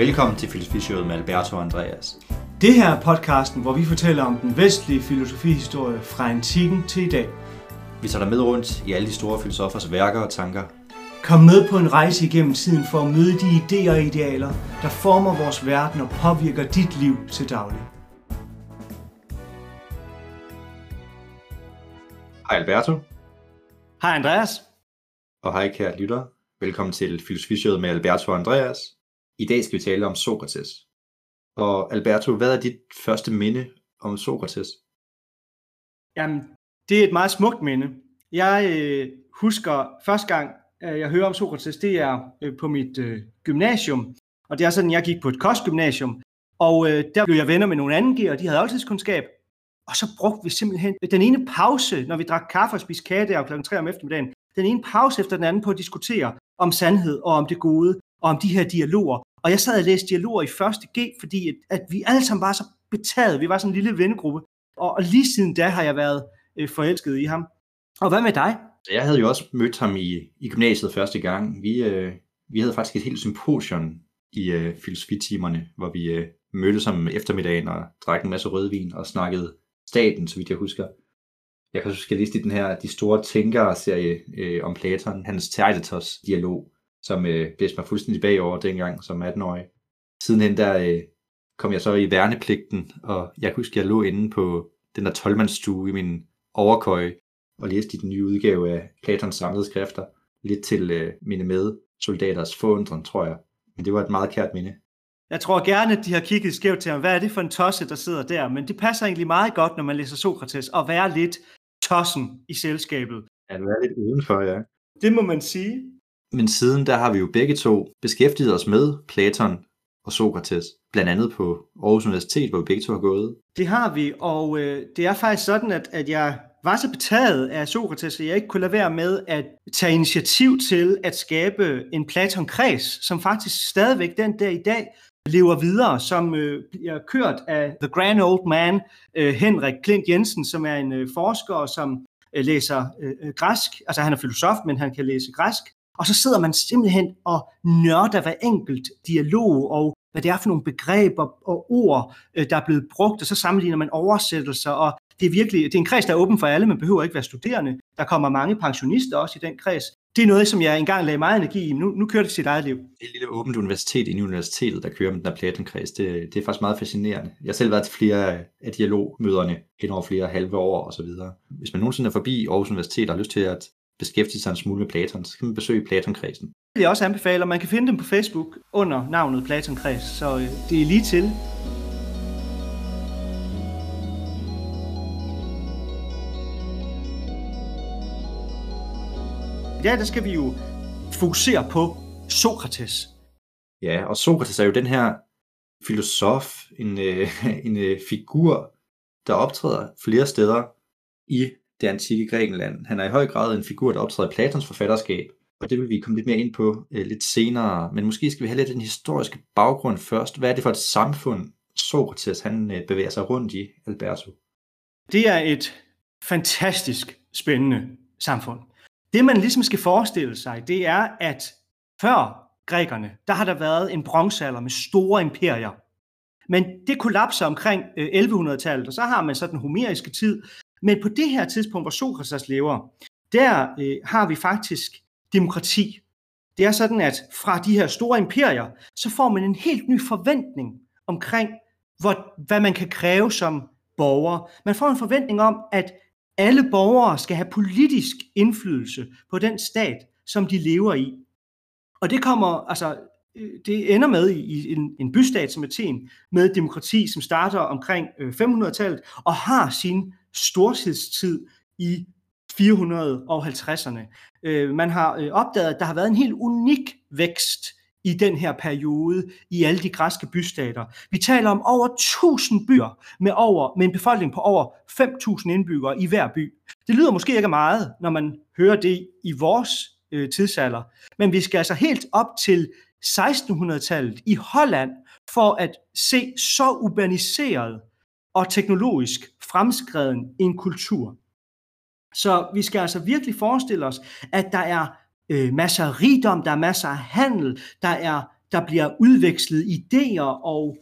Velkommen til Filosofishowet med Alberto og Andreas. Det her er podcasten, hvor vi fortæller om den vestlige filosofihistorie fra antikken til i dag. Vi tager dig med rundt i alle de store filosofers værker og tanker. Kom med på en rejse igennem tiden for at møde de idéer og idealer, der former vores verden og påvirker dit liv til daglig. Hej Alberto, Hej Andreas. og hej kære lytter. Velkommen til Filosofishowet med Alberto og Andreas. I dag skal vi tale om Sokrates. Og Alberto, hvad er dit første minde om Sokrates? Jamen, det er et meget smukt minde. Jeg øh, husker første gang, øh, jeg hører om Sokrates, det er øh, på mit øh, gymnasium. Og det er sådan, jeg gik på et kostgymnasium. Og øh, der blev jeg venner med nogle anden og de havde oldtidskundskab. Og så brugte vi simpelthen den ene pause, når vi drak kaffe og spiste kage der klokken 3 om eftermiddagen, den ene pause efter den anden på at diskutere om sandhed og om det gode og om de her dialoger. Og jeg sad og læste dialoger i første G, fordi at, at vi alle sammen var så betaget. Vi var sådan en lille vennegruppe. Og, og lige siden da har jeg været øh, forelsket i ham. Og hvad med dig? Jeg havde jo også mødt ham i, i gymnasiet første gang. Vi, øh, vi havde faktisk et helt symposium i øh, filosofitimerne, hvor vi øh, mødtes om eftermiddagen og drak en masse rødvin og snakkede staten, så vidt jeg husker. Jeg kan huske, at jeg læste i den her De Store Tænkere-serie øh, om Platon, hans Theaetetos-dialog, som øh, blæste mig fuldstændig bagover dengang som 18-årig. Sidenhen der øh, kom jeg så i værnepligten, og jeg kan huske, at jeg lå inde på den der 12 i min overkøje, og læste i den nye udgave af Platons samlede skrifter, lidt til øh, mine medsoldaters forundren, tror jeg. Men det var et meget kært minde. Jeg tror gerne, at de har kigget skævt til ham. Hvad er det for en tosse, der sidder der? Men det passer egentlig meget godt, når man læser Sokrates, at være lidt tossen i selskabet. Ja, du er lidt udenfor, ja. Det må man sige. Men siden der har vi jo begge to beskæftiget os med Platon og Sokrates, blandt andet på Aarhus Universitet, hvor vi begge to har gået. Det har vi, og øh, det er faktisk sådan, at, at jeg var så betaget af Sokrates, at jeg ikke kunne lade være med at tage initiativ til at skabe en Platon-kreds, som faktisk stadigvæk den dag i dag lever videre, som øh, bliver kørt af The Grand Old Man, øh, Henrik Klint Jensen, som er en øh, forsker, som øh, læser øh, øh græsk. Altså han er filosof, men han kan læse græsk. Og så sidder man simpelthen og nørder hver enkelt dialog og hvad det er for nogle begreber og ord, øh, der er blevet brugt, og så sammenligner man oversættelser, og det er virkelig, det er en kreds, der er åben for alle, man behøver ikke være studerende. Der kommer mange pensionister også i den kreds. Det er noget, som jeg engang lagde meget energi i, men nu, nu kører det sit eget liv. Det er et lille åbent universitet i universitetet, der kører med den der Platon-kreds. Det, det er faktisk meget fascinerende. Jeg har selv været til flere af dialogmøderne hen over flere halve år og så videre. Hvis man nogensinde er forbi Aarhus Universitet og har lyst til at beskæftige sig en smule med Platon, så kan man besøge Platon-kredsen. Det vil jeg også anbefale, og man kan finde dem på Facebook under navnet Platon Kreds, så øh, det er lige til. I dag der skal vi jo fokusere på Sokrates. Ja, og Sokrates er jo den her filosof, en, øh, en øh, figur, der optræder flere steder i det antikke Grækenland. Han er i høj grad en figur, der optræder i Platons forfatterskab, og det vil vi komme lidt mere ind på øh, lidt senere. Men måske skal vi have lidt den historiske baggrund først. Hvad er det for et samfund, Sokrates han øh, bevæger sig rundt i, Alberto? Det er et fantastisk spændende samfund. Det man ligesom skal forestille sig, det er, at før grækerne, der har der været en bronzealder med store imperier. Men det kollapser omkring øh, 1100-tallet, og så har man så den homeriske tid. Men på det her tidspunkt, hvor Sokrates lever, der øh, har vi faktisk demokrati. Det er sådan, at fra de her store imperier, så får man en helt ny forventning omkring, hvor, hvad man kan kræve som borger. Man får en forventning om, at alle borgere skal have politisk indflydelse på den stat, som de lever i. Og det kommer, altså, øh, det ender med i en, en bystat som Athen, med demokrati, som starter omkring øh, 500-tallet, og har sin storhedstid i 450'erne. Øh, man har øh, opdaget, at der har været en helt unik vækst i den her periode i alle de græske bystater. Vi taler om over 1000 byer med, over, med en befolkning på over 5000 indbyggere i hver by. Det lyder måske ikke meget, når man hører det i vores øh, tidsalder, men vi skal altså helt op til 1600-tallet i Holland for at se så urbaniseret og teknologisk fremskreden en kultur. Så vi skal altså virkelig forestille os, at der er øh, masser af rigdom, der er masser af handel, der er der bliver udvekslet idéer, og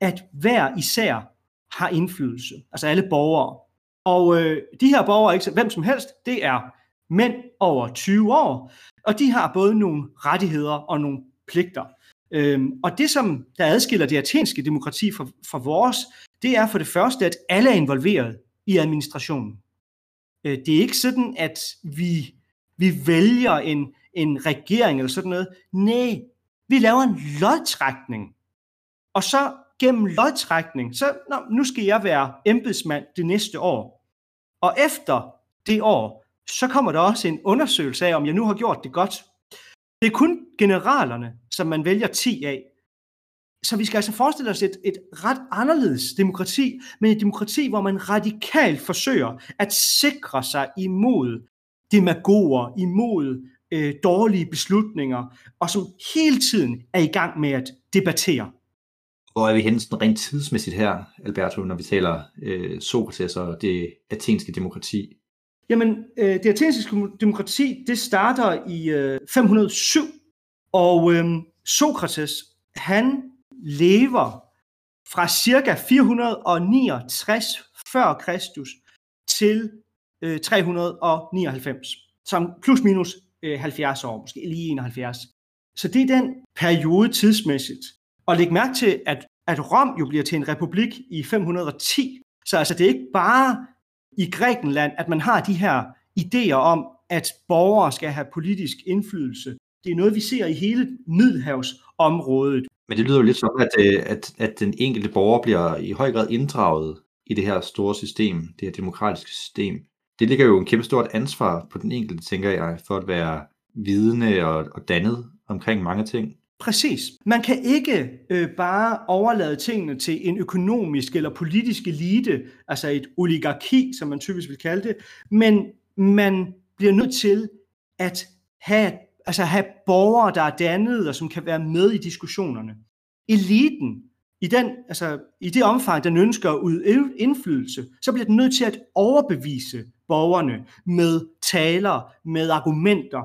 at hver især har indflydelse, altså alle borgere. Og øh, de her borgere, ikke hvem som helst, det er mænd over 20 år, og de har både nogle rettigheder og nogle pligter. Øhm, og det, som der adskiller det athenske demokrati fra, fra vores, det er for det første, at alle er involveret i administrationen. Øh, det er ikke sådan, at vi, vi vælger en, en regering eller sådan noget. Nej, vi laver en lodtrækning. Og så gennem lodtrækning, så nå, nu skal jeg være embedsmand det næste år. Og efter det år, så kommer der også en undersøgelse af, om jeg nu har gjort det godt. Det er kun generalerne, som man vælger 10 af. Så vi skal altså forestille os et, et ret anderledes demokrati, men et demokrati, hvor man radikalt forsøger at sikre sig imod demagoger, imod øh, dårlige beslutninger, og som hele tiden er i gang med at debattere. Hvor er vi henne sådan rent tidsmæssigt her, Alberto, når vi taler øh, Sokrates og det athenske demokrati? Jamen, øh, det athenske demokrati, det starter i øh, 507, og øh, Sokrates, han lever fra cirka 469 før Kristus til øh, 399, som plus minus øh, 70 år, måske lige 71. Så det er den periode tidsmæssigt. Og læg mærke til, at, at Rom jo bliver til en republik i 510. Så altså, det er ikke bare i Grækenland, at man har de her idéer om, at borgere skal have politisk indflydelse. Det er noget, vi ser i hele Middelhavsområdet. Men det lyder jo lidt som, at, øh, at, at den enkelte borger bliver i høj grad inddraget i det her store system, det her demokratiske system. Det ligger jo en kæmpe stort ansvar på den enkelte, tænker jeg, for at være vidne og, og dannet omkring mange ting. Præcis. Man kan ikke øh, bare overlade tingene til en økonomisk eller politisk elite, altså et oligarki, som man typisk vil kalde det, men man bliver nødt til at have, altså have borgere, der er dannet og som kan være med i diskussionerne. Eliten, i, den, altså, i det omfang, den ønsker at udøve indflydelse, så bliver den nødt til at overbevise borgerne med taler, med argumenter.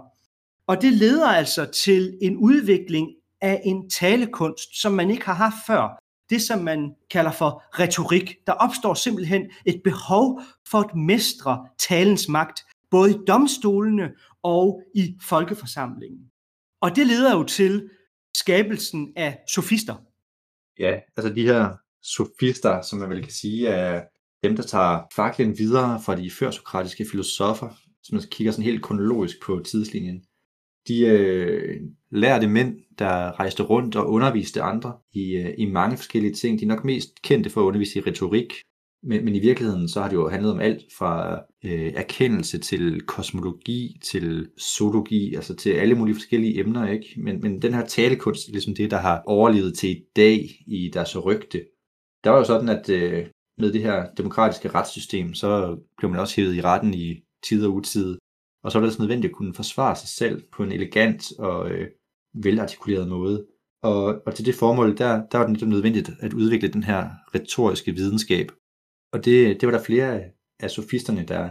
Og det leder altså til en udvikling af en talekunst, som man ikke har haft før. Det, som man kalder for retorik. Der opstår simpelthen et behov for at mestre talens magt, både i domstolene og i folkeforsamlingen. Og det leder jo til skabelsen af sofister. Ja, altså de her sofister, som man vel kan sige, er dem, der tager faklen videre fra de førsokratiske filosofer, som man kigger sådan helt kronologisk på tidslinjen de øh, lærte mænd, der rejste rundt og underviste andre i, øh, i mange forskellige ting. De er nok mest kendte for at undervise i retorik, men, men i virkeligheden så har det jo handlet om alt fra øh, erkendelse til kosmologi, til zoologi, altså til alle mulige forskellige emner, ikke? Men, men den her talekunst er ligesom det, der har overlevet til i dag i deres rygte. Der var jo sådan, at øh, med det her demokratiske retssystem, så blev man også hævet i retten i tid og utid. Og så var det også nødvendigt at kunne forsvare sig selv på en elegant og øh, velartikuleret måde. Og, og til det formål, der, der var det nødvendigt at udvikle den her retoriske videnskab. Og det, det var der flere af sofisterne, der,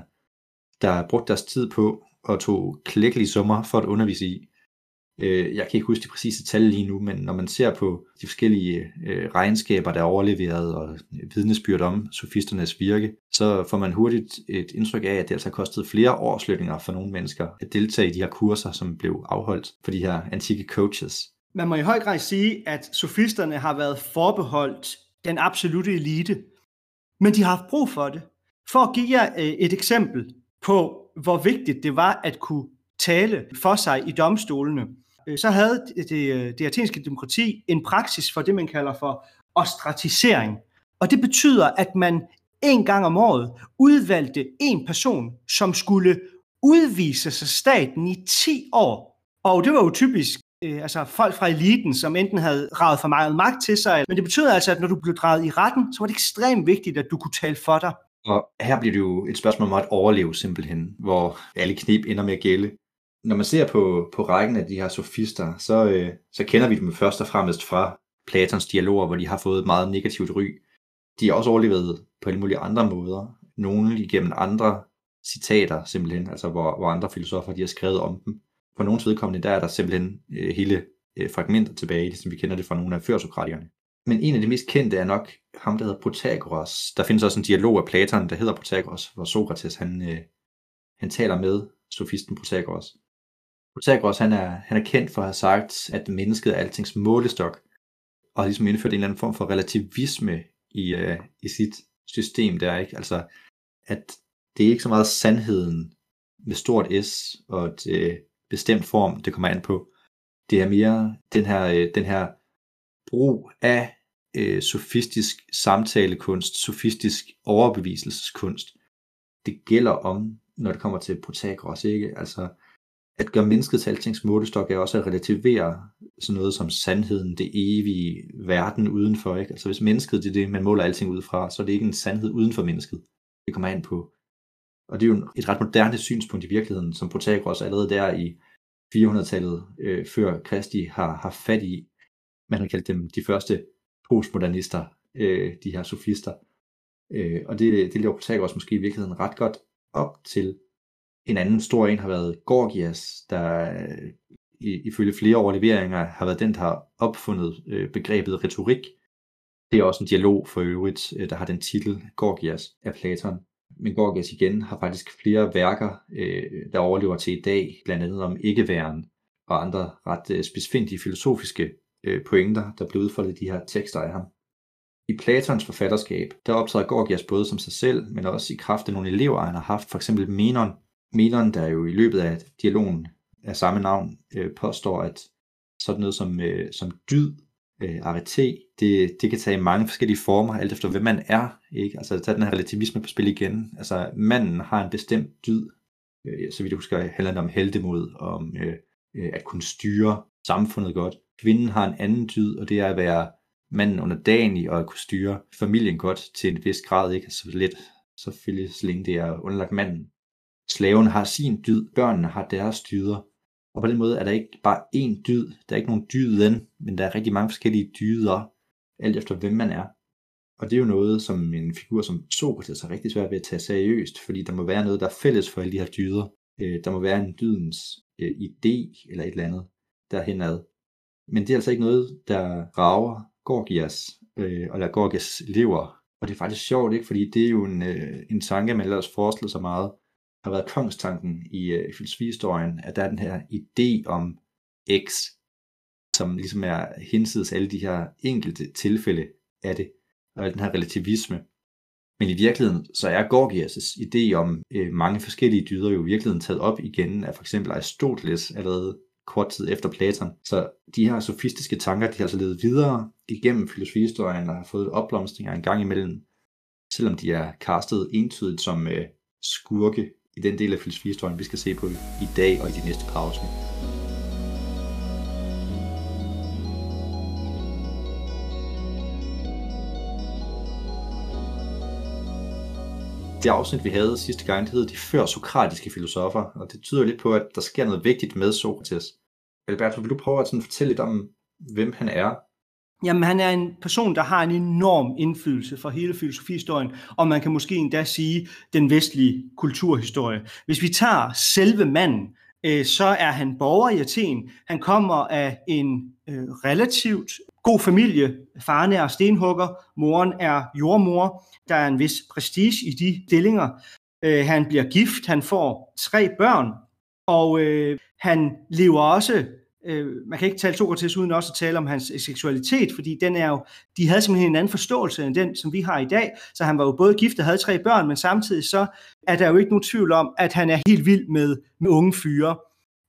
der brugte deres tid på og tog klækkelige summer for at undervise i. Øh, jeg kan ikke huske de præcise tal lige nu, men når man ser på de forskellige øh, regnskaber, der er overleveret og vidnesbyrd om sofisternes virke, så får man hurtigt et indtryk af, at det altså har kostet flere årslønninger for nogle mennesker at deltage i de her kurser, som blev afholdt for de her antikke coaches. Man må i høj grad sige, at sofisterne har været forbeholdt den absolute elite, men de har haft brug for det. For at give jer øh, et eksempel på, hvor vigtigt det var at kunne tale for sig i domstolene, øh, så havde det, øh, det athenske demokrati en praksis for det, man kalder for ostratisering. Og det betyder, at man en gang om året udvalgte en person, som skulle udvise sig staten i 10 år. Og det var jo typisk øh, altså folk fra eliten, som enten havde ravet for meget magt til sig, men det betød altså, at når du blev draget i retten, så var det ekstremt vigtigt, at du kunne tale for dig. Og her bliver det jo et spørgsmål om at overleve simpelthen, hvor alle knep ender med at gælde når man ser på, på rækken af de her sofister, så, øh, så kender vi dem først og fremmest fra Platons dialoger, hvor de har fået et meget negativt ry. De er også overlevet på alle mulige andre måder. Nogle igennem andre citater simpelthen, altså hvor, hvor andre filosofer de har skrevet om dem. For nogens vedkommende, der er der simpelthen øh, hele øh, fragmenter tilbage, ligesom vi kender det fra nogle af førsokratikerne. Men en af de mest kendte er nok ham, der hedder Protagoras. Der findes også en dialog af Platon, der hedder Protagoras, hvor Sokrates han, øh, han taler med sofisten Protagoras. Protagoras han er, han er kendt for at have sagt, at mennesket er altings målestok, og har ligesom indført en eller anden form for relativisme i, øh, i sit system der, ikke? Altså, at det er ikke så meget sandheden med stort S og et øh, bestemt form, det kommer an på. Det er mere den her, øh, den her brug af øh, sofistisk samtalekunst, sofistisk overbeviselseskunst. Det gælder om, når det kommer til Protagoras, ikke? Altså, at gøre mennesket til altings målestok er også at relativere sådan noget som sandheden, det evige, verden udenfor. Ikke? Altså hvis mennesket det er det, man måler alting ud fra, så er det ikke en sandhed uden for mennesket. Det kommer an på. Og det er jo et ret moderne synspunkt i virkeligheden, som Protagoras allerede der i 400-tallet øh, før Kristi har, har fat i. Man har kaldt dem de første postmodernister, øh, de her sofister. Øh, og det, det lever Protagoras måske i virkeligheden ret godt op til. En anden stor en har været Gorgias, der øh, ifølge flere overleveringer har været den, der har opfundet øh, begrebet retorik. Det er også en dialog for øvrigt, øh, der har den titel Gorgias af Platon. Men Gorgias igen har faktisk flere værker, øh, der overlever til i dag, blandt andet om ikke-væren og andre ret øh, specifindige filosofiske Øh, pointer, der blev udfoldet i de her tekster af ham. I Platons forfatterskab, der optræder Gorgias både som sig selv, men også i kraft af nogle elever, han har haft, for eksempel Menon. Menon, der jo i løbet af dialogen af samme navn øh, påstår, at sådan noget som, øh, som dyd, øh, arete, det, det kan tage mange forskellige former, alt efter hvem man er. Ikke? Altså tage den her relativisme på spil igen. Altså manden har en bestemt dyd, øh, så vidt jeg husker, handler det om heldemod, om øh, øh, at kunne styre samfundet godt. Kvinden har en anden dyd, og det er at være manden under dagen og at kunne styre familien godt til en vis grad, ikke? Så lidt, selvfølgelig så længe det er underlagt manden. Slaven har sin dyd, børnene har deres dyder, og på den måde er der ikke bare én dyd, der er ikke nogen dyden, men der er rigtig mange forskellige dyder, alt efter hvem man er. Og det er jo noget, som en figur som Sokrates har rigtig svært ved at tage seriøst, fordi der må være noget, der er fælles for alle de her dyder. Øh, der må være en dydens øh, idé eller et eller andet derhenad. Men det er altså ikke noget, der rager Gorgias, øh, og Gorgias lever. Og det er faktisk sjovt, ikke? fordi det er jo en, øh, en tanke, man ellers forestiller sig meget har været kongstanken i øh, filosofihistorien, at der er den her idé om X, som ligesom er hinsides alle de her enkelte tilfælde af det, og den her relativisme. Men i virkeligheden, så er Gorgias' idé om øh, mange forskellige dyder jo i virkeligheden taget op igen af for eksempel Aristoteles allerede kort tid efter Platon. Så de her sofistiske tanker, de har altså levet videre igennem filosofihistorien og har fået opblomstringer en gang imellem, selvom de er kastet entydigt som øh, skurke i den del af filosofihistorien, vi skal se på i dag og i de næste par afsnit. Det afsnit, vi havde sidste gang, det hed De før sokratiske filosofer, og det tyder lidt på, at der sker noget vigtigt med Sokrates. Alberto, vil du prøve at sådan fortælle lidt om, hvem han er, Jamen, han er en person, der har en enorm indflydelse for hele filosofihistorien, og man kan måske endda sige den vestlige kulturhistorie. Hvis vi tager selve manden, øh, så er han borger i Athen. Han kommer af en øh, relativt god familie. Faren er stenhugger, moren er jordmor. Der er en vis prestige i de stillinger. Øh, han bliver gift, han får tre børn, og øh, han lever også øh, man kan ikke tale Sokrates uden også at tale om hans øh, seksualitet, fordi den er jo, de havde simpelthen en anden forståelse end den, som vi har i dag. Så han var jo både gift og havde tre børn, men samtidig så er der jo ikke nogen tvivl om, at han er helt vild med, med unge fyre.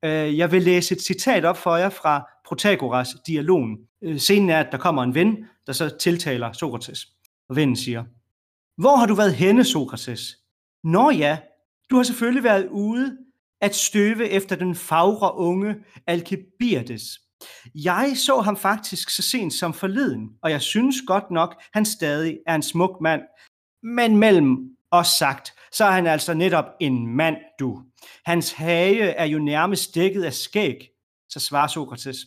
Øh, jeg vil læse et citat op for jer fra Protagoras dialogen. Øh, scenen er, at der kommer en ven, der så tiltaler Sokrates. Og vennen siger, Hvor har du været henne, Sokrates? Nå ja, du har selvfølgelig været ude at støve efter den fagre unge Alkebiades. Jeg så ham faktisk så sent som forleden, og jeg synes godt nok, han stadig er en smuk mand. Men mellem os sagt, så er han altså netop en mand, du. Hans hage er jo nærmest dækket af skæg, så svarer Sokrates.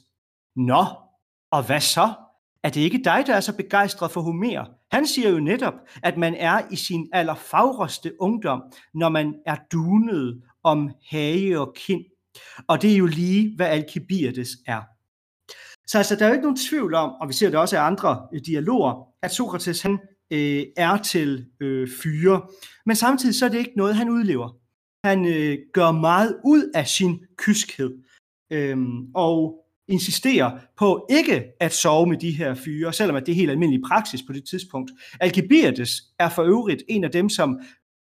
Nå, og hvad så? Er det ikke dig, der er så begejstret for Homer? Han siger jo netop, at man er i sin allerfagreste ungdom, når man er dunet om hage og kind. Og det er jo lige, hvad Alkibiades er. Så altså, der er jo ikke nogen tvivl om, og vi ser det også af andre dialoger, at Sokrates han øh, er til øh, fyre. Men samtidig så er det ikke noget, han udlever. Han øh, gør meget ud af sin kyskhed. Øh, og insisterer på ikke at sove med de her fyre, selvom at det er helt almindelig praksis på det tidspunkt. Alcibiades er for øvrigt en af dem, som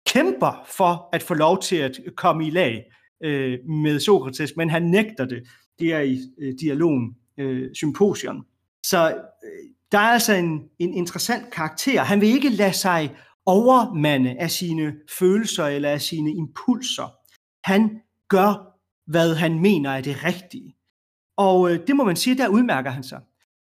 kæmper for at få lov til at komme i lag øh, med Sokrates, men han nægter det. Det er i øh, dialogen øh, symposion. Så øh, der er altså en, en interessant karakter. Han vil ikke lade sig overmande af sine følelser eller af sine impulser. Han gør, hvad han mener er det rigtige. Og øh, det må man sige, der udmærker han sig.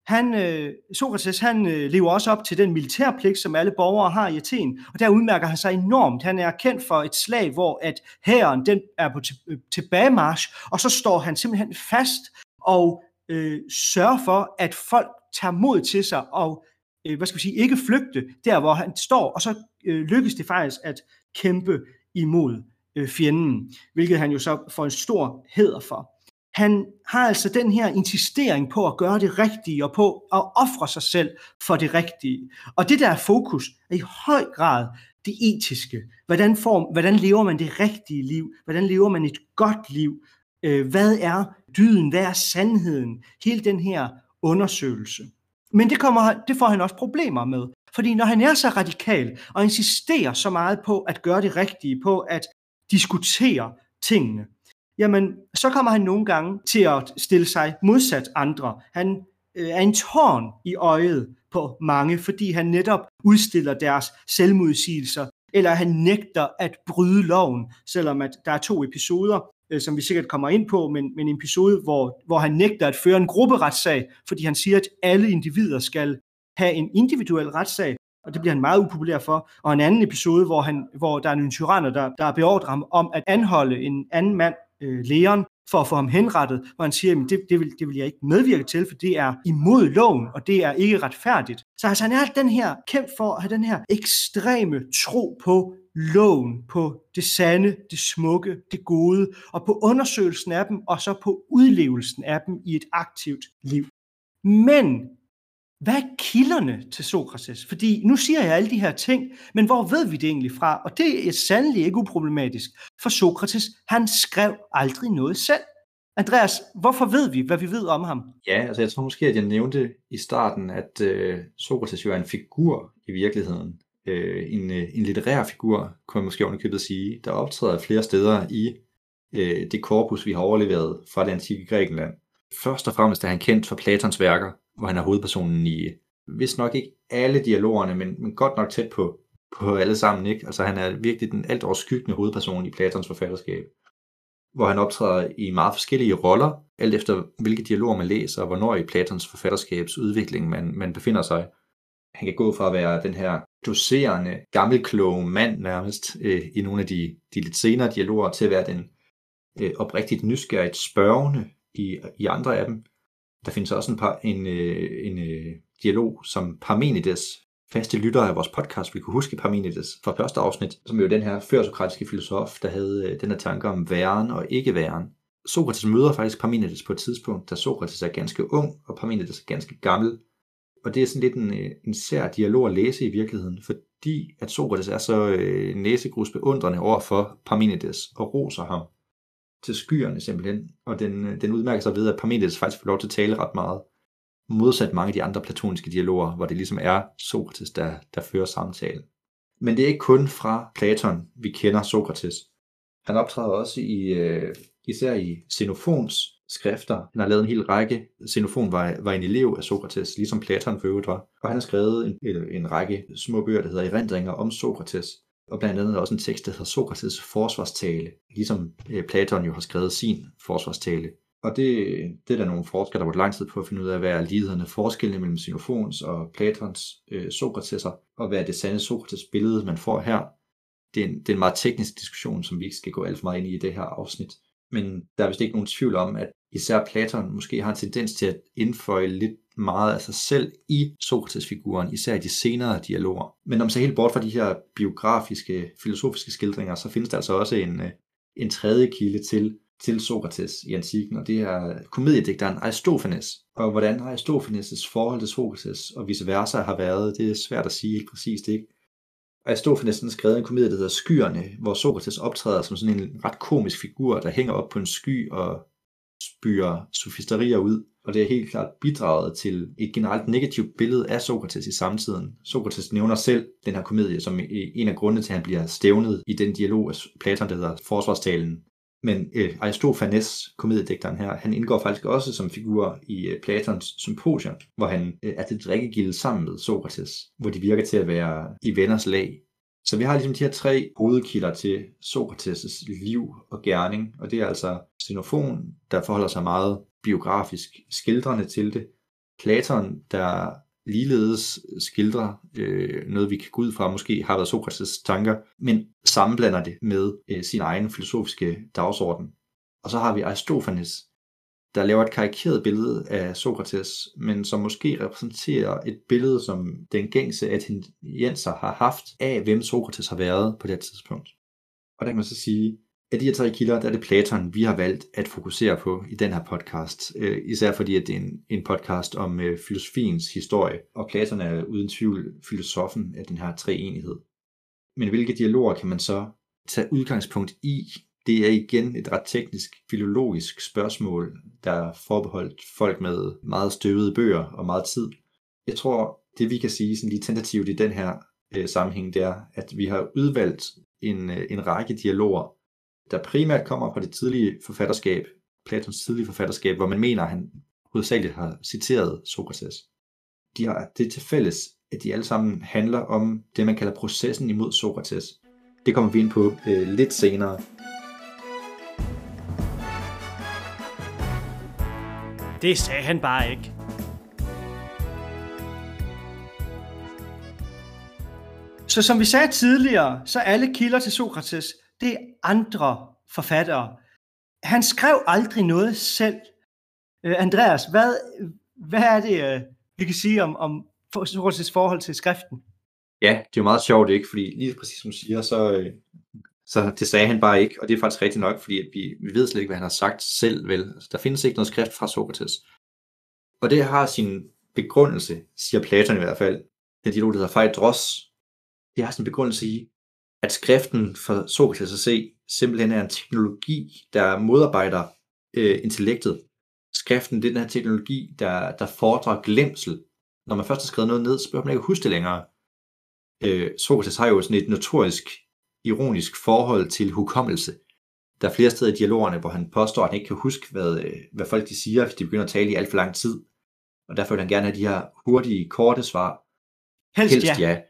Han, øh, Sokrates han øh, lever også op til den militærpligt, som alle borgere har i Athen, og der udmærker han sig enormt. Han er kendt for et slag, hvor at hæren den er på øh, tilbagemarsch, og så står han simpelthen fast og øh, sørger for, at folk tager mod til sig og øh, hvad skal vi sige, ikke flygte der, hvor han står, og så øh, lykkes det faktisk at kæmpe imod øh, fjenden, hvilket han jo så får en stor heder for han har altså den her insistering på at gøre det rigtige og på at ofre sig selv for det rigtige. Og det der fokus er i høj grad det etiske. Hvordan, får, hvordan lever man det rigtige liv? Hvordan lever man et godt liv? Øh, hvad er dyden? Hvad er sandheden? Hele den her undersøgelse. Men det, kommer, det får han også problemer med. Fordi når han er så radikal og insisterer så meget på at gøre det rigtige, på at diskutere tingene, jamen så kommer han nogle gange til at stille sig modsat andre. Han øh, er en tårn i øjet på mange, fordi han netop udstiller deres selvmodsigelser, eller han nægter at bryde loven, selvom at der er to episoder, øh, som vi sikkert kommer ind på, men, men en episode, hvor, hvor han nægter at føre en grupperetssag, fordi han siger, at alle individer skal have en individuel retssag, og det bliver han meget upopulær for. Og en anden episode, hvor, han, hvor der er en tyranner, der, der beordrer ham om at anholde en anden mand, øh, lægeren for at få ham henrettet, hvor han siger, at det, det, vil, det vil jeg ikke medvirke til, for det er imod loven, og det er ikke retfærdigt. Så altså, han er den her kæmp for at have den her ekstreme tro på loven, på det sande, det smukke, det gode, og på undersøgelsen af dem, og så på udlevelsen af dem i et aktivt liv. Men hvad er kilderne til Sokrates? Fordi nu siger jeg alle de her ting, men hvor ved vi det egentlig fra? Og det er sandelig ikke uproblematisk, for Sokrates, han skrev aldrig noget selv. Andreas, hvorfor ved vi, hvad vi ved om ham? Ja, altså jeg tror måske, at jeg nævnte i starten, at øh, Sokrates jo er en figur i virkeligheden. Øh, en, øh, en litterær figur, kunne man måske ovenikøbet sige, der optræder flere steder i øh, det korpus, vi har overleveret fra det antikke Grækenland. Først og fremmest er han kendt for Platons værker, hvor han er hovedpersonen i, hvis nok ikke alle dialogerne, men, men godt nok tæt på, på alle sammen. Ikke? Altså han er virkelig den alt overskyggende hovedperson i Platons forfatterskab, hvor han optræder i meget forskellige roller, alt efter hvilke dialoger man læser, og hvornår i Platons forfatterskabs udvikling man, man befinder sig. Han kan gå fra at være den her doserende, gammelkloge mand nærmest øh, i nogle af de, de lidt senere dialoger, til at være den øh, oprigtigt nysgerrigt spørgende i, i andre af dem, der findes også en, par, en, øh, en øh, dialog, som Parmenides, faste lyttere af vores podcast, vi kunne huske Parmenides fra første afsnit, som jo den her førsokratiske filosof, der havde øh, den her tanke om væren og ikke væren. Sokrates møder faktisk Parmenides på et tidspunkt, da Sokrates er ganske ung, og Parmenides er ganske gammel. Og det er sådan lidt en, øh, en sær dialog at læse i virkeligheden, fordi at Sokrates er så øh, næsegrus beundrende over for Parmenides og roser ham til skyerne simpelthen, og den, øh, den udmærker sig ved, at Parmenides faktisk får lov til at tale ret meget, modsat mange af de andre platoniske dialoger, hvor det ligesom er Sokrates, der, der fører samtalen. Men det er ikke kun fra Platon, vi kender Sokrates. Han optræder også i, øh, især i Xenofons skrifter. Han har lavet en hel række. Xenofon var, var en elev af Sokrates, ligesom Platon for øvrigt var. Og han har skrevet en, en række små bøger, der hedder Erindringer om Sokrates og blandt andet også en tekst, der hedder Sokrates forsvarstale, ligesom øh, Platon jo har skrevet sin forsvarstale. Og det, det er der nogle forskere, der har brugt lang tid på at finde ud af, hvad er lighederne, forskellene mellem Xenofons og Platons øh, Sokrateser, og hvad er det sande Sokrates billede, man får her. Det er, en, det er en meget teknisk diskussion, som vi ikke skal gå alt for meget ind i i det her afsnit. Men der er vist ikke nogen tvivl om, at især Platon måske har en tendens til at indføje lidt meget af sig selv i Sokrates-figuren, især i de senere dialoger. Men når man så helt bort fra de her biografiske, filosofiske skildringer, så findes der altså også en, øh, en tredje kilde til til Sokrates i antikken, og det er komediedigteren Aristofanes. Og hvordan Aristofanes' forhold til Sokrates og vice versa har været, det er svært at sige helt præcist, ikke? Aristofanes har skrevet en komedie, der hedder Skyerne, hvor Sokrates optræder som sådan en ret komisk figur, der hænger op på en sky og spyrer sofisterier ud. Og det er helt klart bidraget til et generelt negativt billede af Sokrates i samtiden. Sokrates nævner selv den her komedie som e, en af grundene til, at han bliver stævnet i den dialog af Platon, der hedder Forsvarstalen. Men øh, Aristofanes, komediedigteren her, han indgår faktisk også som figur i øh, Platons symposium, hvor han øh, er til drikkegilde sammen med Sokrates, hvor de virker til at være i venners lag. Så vi har ligesom de her tre hovedkilder til Sokrates' liv og gerning, og det er altså Xenofon, der forholder sig meget biografisk skildrende til det, Platon, der ligeledes skildrer øh, noget, vi kan gå ud fra, måske har været Sokrates' tanker, men sammenblander det med øh, sin egen filosofiske dagsorden. Og så har vi Aristofanes, der laver et karikeret billede af Sokrates, men som måske repræsenterer et billede, som den gængse atenienser har haft af, hvem Sokrates har været på det tidspunkt. Og der kan man så sige, af de her tre kilder, der er det Platon, vi har valgt at fokusere på i den her podcast. Øh, især fordi, at det er en, en podcast om øh, filosofiens historie, og Platon er uden tvivl filosofen af den her treenighed. Men hvilke dialoger kan man så tage udgangspunkt i? Det er igen et ret teknisk, filologisk spørgsmål, der er forbeholdt folk med meget støvede bøger og meget tid. Jeg tror, det vi kan sige sådan lige tentativt i den her øh, sammenhæng, det er, at vi har udvalgt en, øh, en række dialoger, der primært kommer fra det tidlige forfatterskab, Platons tidlige forfatterskab, hvor man mener, at han hovedsageligt har citeret Sokrates. De har det til fælles, at de alle sammen handler om det, man kalder processen imod Sokrates. Det kommer vi ind på øh, lidt senere. Det sagde han bare ikke. Så som vi sagde tidligere, så alle kilder til Sokrates det er andre forfattere. Han skrev aldrig noget selv. Uh, Andreas, hvad, hvad er det, uh, vi kan sige om, om Sokrates forhold til skriften? Ja, det er jo meget sjovt, ikke? Fordi lige præcis som du siger, så, øh, så det sagde han bare ikke, og det er faktisk rigtigt nok, fordi at vi, vi ved slet ikke, hvad han har sagt selv, vel? Altså, der findes ikke noget skrift fra Sokrates. Og det har sin begrundelse, siger Platon i hvert fald, den dialog, der hedder Phaedros, det har sin begrundelse i, at skriften for Sokrates at se simpelthen er en teknologi, der modarbejder øh, intellektet. Skriften det er den her teknologi, der, der fordrer glemsel. Når man først har skrevet noget ned, så behøver man ikke huske det længere. Øh, Sokrates har jo sådan et notorisk, ironisk forhold til hukommelse. Der er flere steder i dialogerne, hvor han påstår, at han ikke kan huske, hvad, øh, hvad folk de siger, hvis de begynder at tale i alt for lang tid. Og derfor vil han gerne have de her hurtige, korte svar. Helst, Helst ja. ja.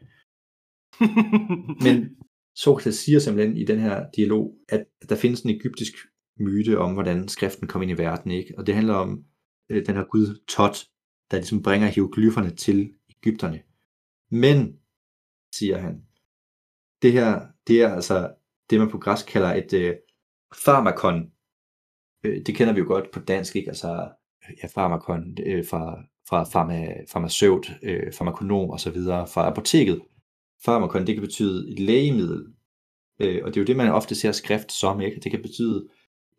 Men Sokrates siger simpelthen i den her dialog, at der findes en egyptisk myte om, hvordan skriften kom ind i verden, ikke? Og det handler om øh, den her gud Tot, der ligesom bringer hieroglyferne til Ægypterne. Men, siger han, det her, det er altså det, man på græsk kalder et øh, farmakon. Øh, det kender vi jo godt på dansk, ikke? Altså, ja, farmakon øh, fra, fra farma, farmaceut, øh, farmakonom og så videre, fra apoteket farmakon, det kan betyde et lægemiddel. Øh, og det er jo det, man ofte ser skrift som, ikke? Det kan betyde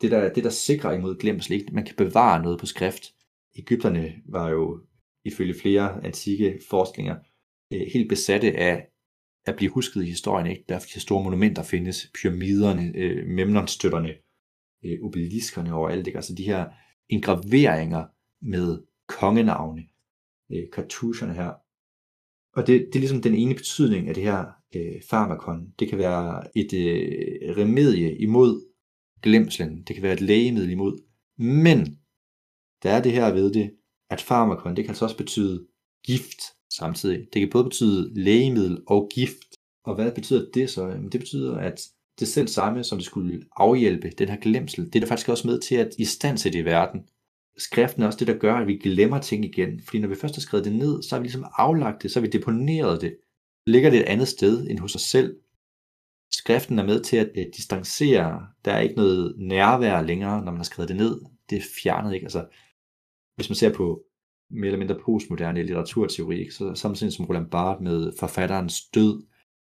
det, der, det, der sikrer imod glemsel. Ikke? Man kan bevare noget på skrift. Ægypterne var jo ifølge flere antikke forskninger øh, helt besatte af at blive husket i historien. Ikke? Der er store monumenter findes, pyramiderne, øh, memnonstøtterne, øh, obeliskerne overalt. Ikke? Altså de her engraveringer med kongenavne, øh, kartuscherne her, og det, det er ligesom den ene betydning af det her øh, farmakon. Det kan være et øh, remedie imod glemslen. Det kan være et lægemiddel imod. Men der er det her ved det, at farmakon, det kan altså også betyde gift samtidig. Det kan både betyde lægemiddel og gift. Og hvad betyder det så? Jamen, det betyder, at det selv samme, som det skulle afhjælpe den her glemsel, det er der faktisk også med til at i stand til det i verden skriften er også det, der gør, at vi glemmer ting igen. Fordi når vi først har skrevet det ned, så har vi ligesom aflagt det, så har vi deponeret det. Ligger det et andet sted end hos os selv. Skriften er med til at øh, distancere. Der er ikke noget nærvær længere, når man har skrevet det ned. Det er fjernet ikke. Altså, hvis man ser på mere eller mindre postmoderne litteraturteori, ikke? så samtidig som Roland Barthes med forfatterens død,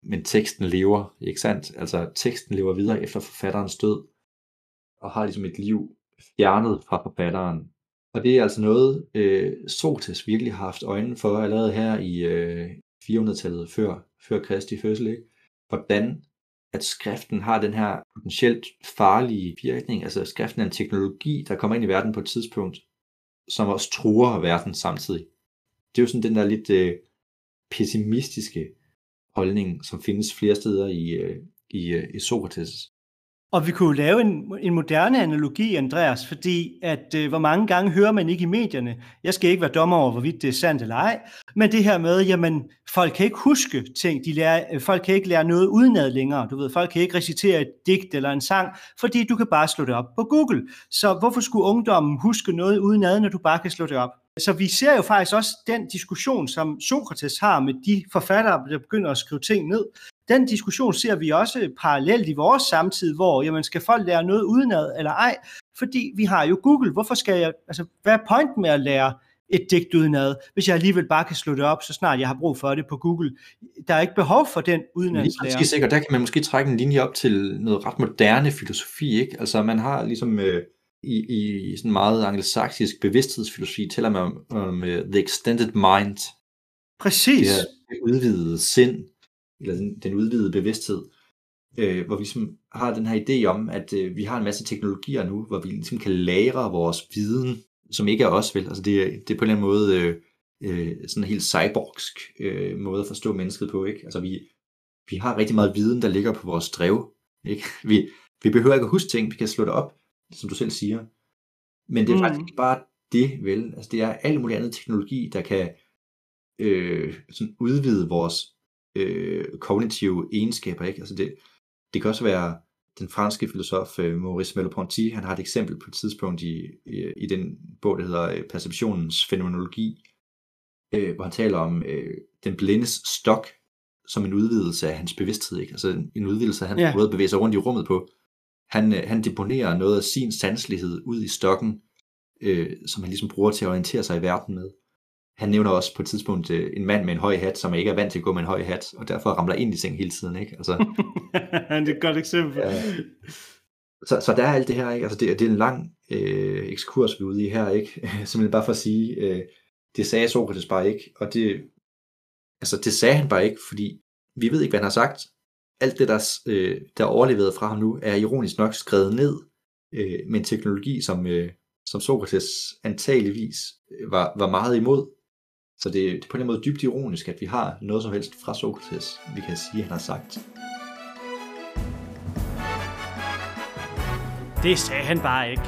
men teksten lever, ikke sandt? Altså teksten lever videre efter forfatterens død. og har ligesom et liv fjernet fra forfatteren. Og det er altså noget, øh, Sokrates virkelig har haft øjnene for allerede her i øh, 400-tallet før, før Kristi fødsel. Ikke? Hvordan at skriften har den her potentielt farlige virkning. Altså skriften er en teknologi, der kommer ind i verden på et tidspunkt, som også truer verden samtidig. Det er jo sådan den der lidt øh, pessimistiske holdning, som findes flere steder i, øh, i, øh, i Sokrates og vi kunne lave en, en moderne analogi, Andreas, fordi at øh, hvor mange gange hører man ikke i medierne, jeg skal ikke være dommer over, hvorvidt det er sandt eller ej, men det her med, jamen, folk kan ikke huske ting, de lærer, øh, folk kan ikke lære noget udenad længere, du ved, folk kan ikke recitere et digt eller en sang, fordi du kan bare slå det op på Google. Så hvorfor skulle ungdommen huske noget udenad, når du bare kan slå det op? Så vi ser jo faktisk også den diskussion, som Sokrates har med de forfattere, der begynder at skrive ting ned. Den diskussion ser vi også parallelt i vores samtid, hvor jamen, skal folk lære noget udenad eller ej? Fordi vi har jo Google. Hvorfor skal jeg, altså, hvad er pointen med at lære et digt udenad, hvis jeg alligevel bare kan slå det op, så snart jeg har brug for det på Google. Der er ikke behov for den udenadslærer. Lige sikkert, der kan man måske trække en linje op til noget ret moderne filosofi, ikke? Altså man har ligesom øh, i, i sådan meget angelsaksisk bevidsthedsfilosofi, taler man om, om uh, the extended mind. Præcis. Det, her, udvidede sind, eller den, den udvidede bevidsthed, øh, hvor vi ligesom har den her idé om, at øh, vi har en masse teknologier nu, hvor vi ligesom kan lære vores viden, som ikke er os vel. Altså det, det er på en eller anden måde øh, øh, sådan en helt cyborgsk øh, måde at forstå mennesket på. Ikke? Altså vi, vi har rigtig meget viden, der ligger på vores drev. Ikke? Vi, vi behøver ikke at huske ting, vi kan slå det op, som du selv siger. Men det er mm. faktisk ikke bare det, vel? Altså det er alt muligt andet teknologi, der kan øh, sådan udvide vores øh, kognitive egenskaber. Ikke? Altså det, det kan også være den franske filosof øh, Maurice Merleau-Ponty, han har et eksempel på et tidspunkt i, i, i den bog, der hedder øh, Perceptionens fænomenologi, øh, hvor han taler om øh, den blindes stok som en udvidelse af hans bevidsthed, ikke? altså en, en udvidelse af hans ja. måde at bevæge sig rundt i rummet på. Han, øh, han deponerer noget af sin sanselighed ud i stokken, øh, som han ligesom bruger til at orientere sig i verden med han nævner også på et tidspunkt øh, en mand med en høj hat, som ikke er vant til at gå med en høj hat, og derfor ramler ind i seng hele tiden. Ikke? Altså, det er et godt eksempel. Ja. Så, så der er alt det her, ikke? Altså, det, det er en lang øh, ekskurs, vi er ude i her, ikke? simpelthen bare for at sige, øh, det sagde Sokrates bare ikke, og det, altså, det sagde han bare ikke, fordi vi ved ikke, hvad han har sagt. Alt det, der, øh, der er overlevet fra ham nu, er ironisk nok skrevet ned øh, med en teknologi, som, øh, som Sokrates antageligvis var, var meget imod, så det, det er på en måde dybt ironisk, at vi har noget som helst fra Sokrates, vi kan sige, han har sagt. Det sagde han bare ikke.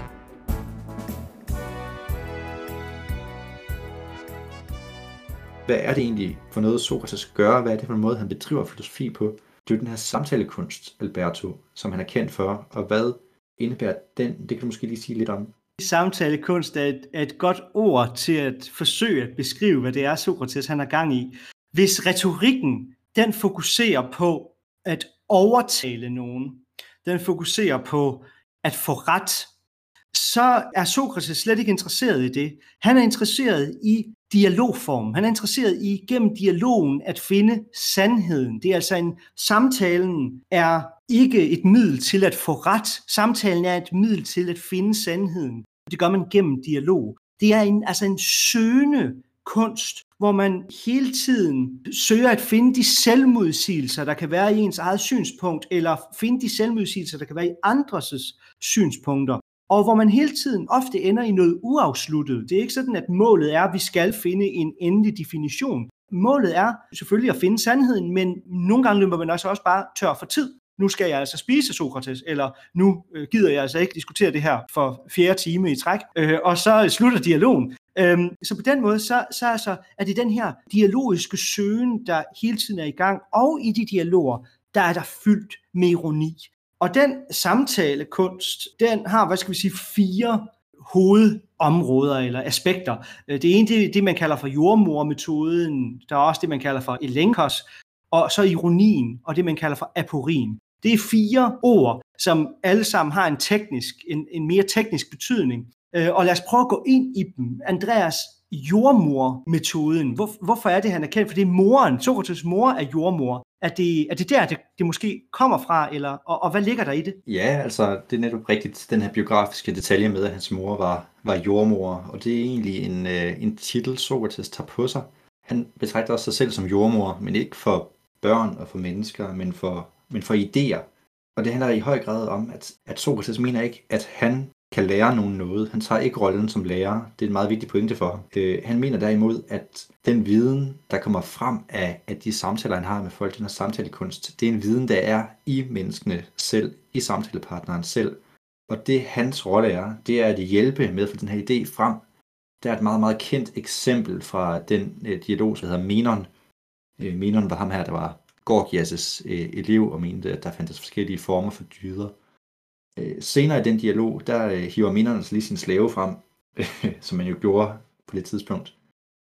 Hvad er det egentlig for noget, Sokrates gør? Hvad er det for en måde, han bedriver filosofi på? Det er jo den her samtalekunst, Alberto, som han er kendt for, og hvad indebærer den? Det kan du måske lige sige lidt om. Samtalekunst er et, er et godt ord til at forsøge at beskrive, hvad det er, Sokrates han har gang i. Hvis retorikken, den fokuserer på at overtale nogen, den fokuserer på at få ret, så er Sokrates slet ikke interesseret i det. Han er interesseret i dialogform. Han er interesseret i gennem dialogen at finde sandheden. Det er altså en samtalen er ikke et middel til at få ret. Samtalen er et middel til at finde sandheden. Det gør man gennem dialog. Det er en, altså en søgende kunst, hvor man hele tiden søger at finde de selvmodsigelser, der kan være i ens eget synspunkt, eller finde de selvmodsigelser, der kan være i andres synspunkter. Og hvor man hele tiden ofte ender i noget uafsluttet. Det er ikke sådan, at målet er, at vi skal finde en endelig definition. Målet er selvfølgelig at finde sandheden, men nogle gange løber man altså også bare tør for tid nu skal jeg altså spise Sokrates, eller nu øh, gider jeg altså ikke diskutere det her for fjerde time i træk, øh, og så slutter dialogen. Øhm, så på den måde, så, så altså, er det den her dialogiske søgen, der hele tiden er i gang, og i de dialoger, der er der fyldt med ironi. Og den samtalekunst, den har, hvad skal vi sige, fire hovedområder eller aspekter. Øh, det ene, det er det, man kalder for jordmormetoden. Der er også det, man kalder for elenkos, og så ironien, og det, man kalder for aporin. Det er fire ord, som alle sammen har en teknisk, en, en mere teknisk betydning. Øh, og lad os prøve at gå ind i dem. Andreas, jordmor-metoden. Hvor, hvorfor er det, han er kendt? For det er moren. Sokrates mor er jordmor. Er det, er det der, det, det måske kommer fra, eller, og, og hvad ligger der i det? Ja, altså det er netop rigtigt, den her biografiske detalje med, at hans mor var, var jordmor, og det er egentlig en, øh, en titel, Sokrates tager på sig. Han betragter også sig selv som jordmor, men ikke for børn og for mennesker, men for, men for idéer. Og det handler i høj grad om, at, at Sokrates mener ikke, at han kan lære nogen noget. Han tager ikke rollen som lærer. Det er en meget vigtig pointe for ham. Øh, han mener derimod, at den viden, der kommer frem af, af de samtaler, han har med folk, den her samtalekunst, det er en viden, der er i menneskene selv, i samtalepartneren selv. Og det hans rolle er, det er at hjælpe med at få den her idé frem. Der er et meget, meget kendt eksempel fra den øh, dialog, der hedder Menon. Øh, Menon var ham her, der var Gorgias' øh, elev og mente, at der fandtes forskellige former for dyder. Øh, senere i den dialog, der øh, hiver Minernes lige sin slave frem, som man jo gjorde på det tidspunkt.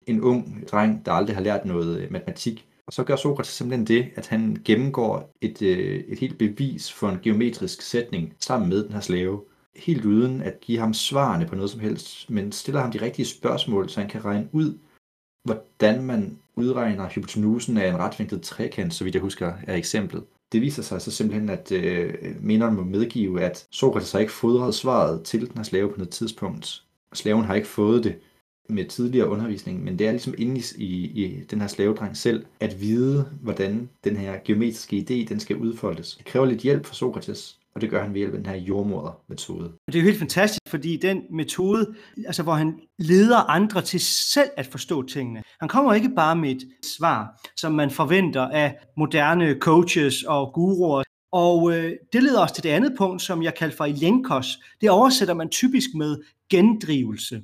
En ung dreng, der aldrig har lært noget øh, matematik. Og så gør Sokrates simpelthen det, at han gennemgår et, øh, et helt bevis for en geometrisk sætning sammen med den her slave. Helt uden at give ham svarene på noget som helst, men stiller ham de rigtige spørgsmål, så han kan regne ud, hvordan man udregner hypotenusen af en retvinklet trekant, så vidt jeg husker er eksemplet. Det viser sig så simpelthen, at øh, minderne må medgive, at Sokrates har ikke fodret svaret til den her slave på noget tidspunkt. Slaven har ikke fået det med tidligere undervisning, men det er ligesom inde i, i, i den her slavedreng selv, at vide, hvordan den her geometriske idé, den skal udfoldes. Det kræver lidt hjælp fra Sokrates, og det gør han ved hjælp af den her jordmodermetode. Det er jo helt fantastisk, fordi den metode, altså hvor han leder andre til selv at forstå tingene. Han kommer ikke bare med et svar, som man forventer af moderne coaches og guruer. Og øh, det leder os til det andet punkt, som jeg kalder for elenkos. Det oversætter man typisk med gendrivelse.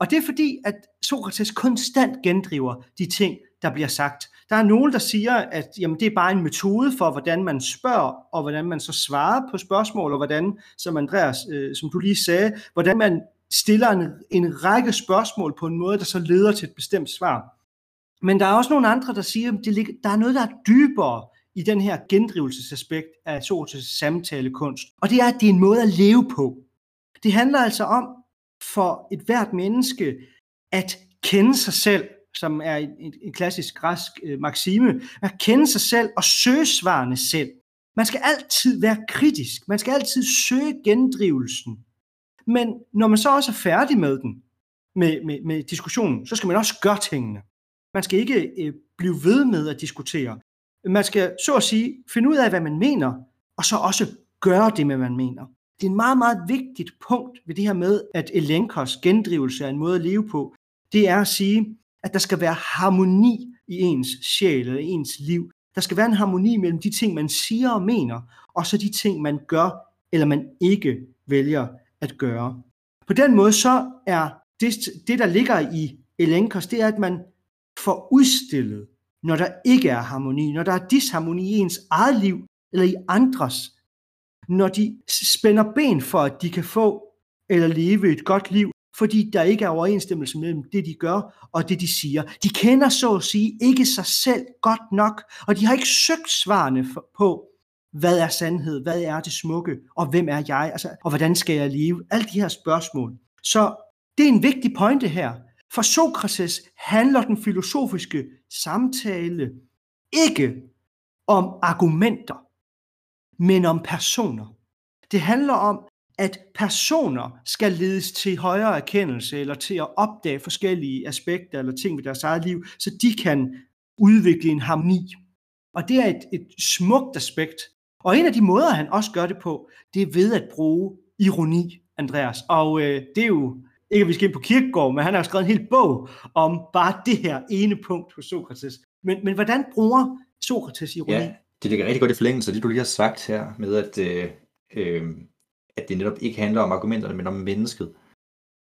Og det er fordi, at Sokrates konstant gendriver de ting, der bliver sagt. Der er nogen, der siger, at jamen, det er bare en metode for, hvordan man spørger, og hvordan man så svarer på spørgsmål, og hvordan, som Andreas, øh, som du lige sagde, hvordan man stiller en, en række spørgsmål på en måde, der så leder til et bestemt svar. Men der er også nogle andre, der siger, at det, der er noget, der er dybere i den her gendrivelsesaspekt af Sokrates samtalekunst. Og det er, at det er en måde at leve på. Det handler altså om for et hvert menneske at kende sig selv som er en, en klassisk græsk øh, maxime, at kende sig selv og søge svarene selv. Man skal altid være kritisk. Man skal altid søge gendrivelsen. Men når man så også er færdig med den, med, med, med diskussionen, så skal man også gøre tingene. Man skal ikke øh, blive ved med at diskutere. Man skal så at sige finde ud af, hvad man mener, og så også gøre det, med, hvad man mener. Det er en meget, meget vigtigt punkt ved det her med, at Elenkos gendrivelse er en måde at leve på. Det er at sige, at der skal være harmoni i ens sjæl eller ens liv. Der skal være en harmoni mellem de ting, man siger og mener, og så de ting, man gør eller man ikke vælger at gøre. På den måde så er det, det der ligger i Elenkos, det er, at man får udstillet, når der ikke er harmoni, når der er disharmoni i ens eget liv eller i andres, når de spænder ben for, at de kan få eller leve et godt liv, fordi der ikke er overensstemmelse mellem det, de gør og det, de siger. De kender så at sige ikke sig selv godt nok, og de har ikke søgt svarene på, hvad er sandhed, hvad er det smukke, og hvem er jeg, altså, og hvordan skal jeg leve? Alle de her spørgsmål. Så det er en vigtig pointe her. For Sokrates handler den filosofiske samtale ikke om argumenter, men om personer. Det handler om, at personer skal ledes til højere erkendelse eller til at opdage forskellige aspekter eller ting ved deres eget liv, så de kan udvikle en harmoni. Og det er et, et smukt aspekt. Og en af de måder, han også gør det på, det er ved at bruge ironi, Andreas. Og øh, det er jo, ikke at vi skal ind på kirkegård, men han har skrevet en hel bog om bare det her ene punkt hos Sokrates. Men, men hvordan bruger Sokrates ironi? Ja, det ligger rigtig godt i forlængelse af det, du lige har sagt her, med at øh, øh, at det netop ikke handler om argumenterne, men om mennesket.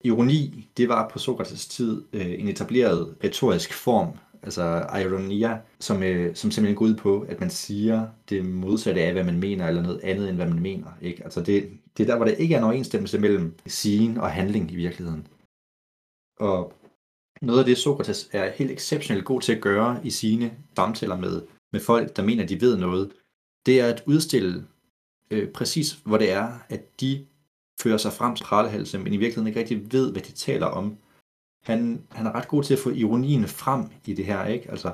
Ironi, det var på Sokrates tid øh, en etableret retorisk form, altså ironia, som, øh, som simpelthen går ud på, at man siger det modsatte af, hvad man mener, eller noget andet, end hvad man mener. Ikke? Altså det, det er der, hvor der ikke er en overensstemmelse mellem sigen og handling i virkeligheden. Og noget af det, Sokrates er helt exceptionelt god til at gøre i sine samtaler med, med folk, der mener, at de ved noget, det er at udstille øh, præcis, hvor det er, at de fører sig frem til pralehalse, men i virkeligheden ikke rigtig ved, hvad de taler om. Han, han er ret god til at få ironien frem i det her, ikke? Altså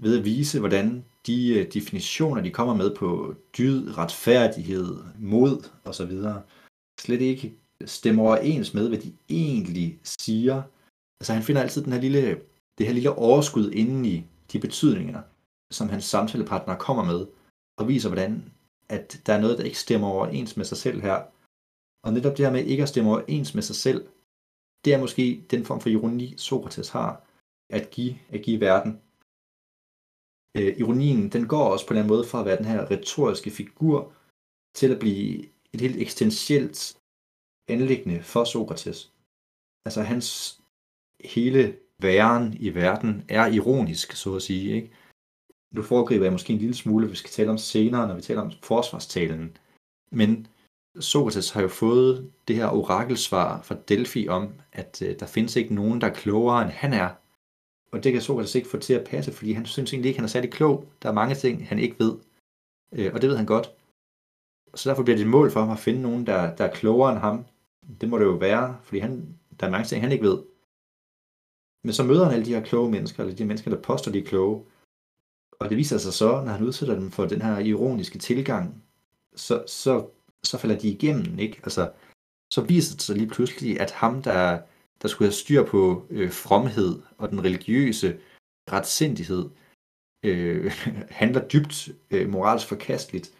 ved at vise, hvordan de øh, definitioner, de kommer med på dyd, retfærdighed, mod osv., slet ikke stemmer overens med, hvad de egentlig siger. Altså han finder altid den her lille, det her lille overskud inden i de betydninger, som hans samtalepartner kommer med, og viser, hvordan at der er noget, der ikke stemmer overens med sig selv her. Og netop det her med ikke at stemme overens med sig selv, det er måske den form for ironi, Sokrates har at give, at give verden. Øh, ironien, den går også på den måde fra at være den her retoriske figur, til at blive et helt eksistentielt anlæggende for Sokrates. Altså hans hele væren i verden er ironisk, så at sige. Ikke? Nu foregriber jeg måske en lille smule, vi skal tale om senere, når vi taler om forsvarstalen. Men Sokrates har jo fået det her orakelsvar fra Delphi om, at øh, der findes ikke nogen, der er klogere end han er. Og det kan Sokrates ikke få til at passe, fordi han synes egentlig ikke, han er særlig klog. Der er mange ting, han ikke ved. Øh, og det ved han godt. Så derfor bliver det et mål for ham at finde nogen, der, der er klogere end ham. Det må det jo være, fordi han, der er mange ting, han ikke ved. Men så møder han alle de her kloge mennesker, eller de mennesker, der påstår, de er kloge. Og det viser sig så, når han udsætter dem for den her ironiske tilgang, så, så, så falder de igennem, ikke? Altså, så viser det sig lige pludselig, at ham, der, der skulle have styr på øh, fromhed og den religiøse retsindighed, øh, handler dybt øh, moralsk forkasteligt.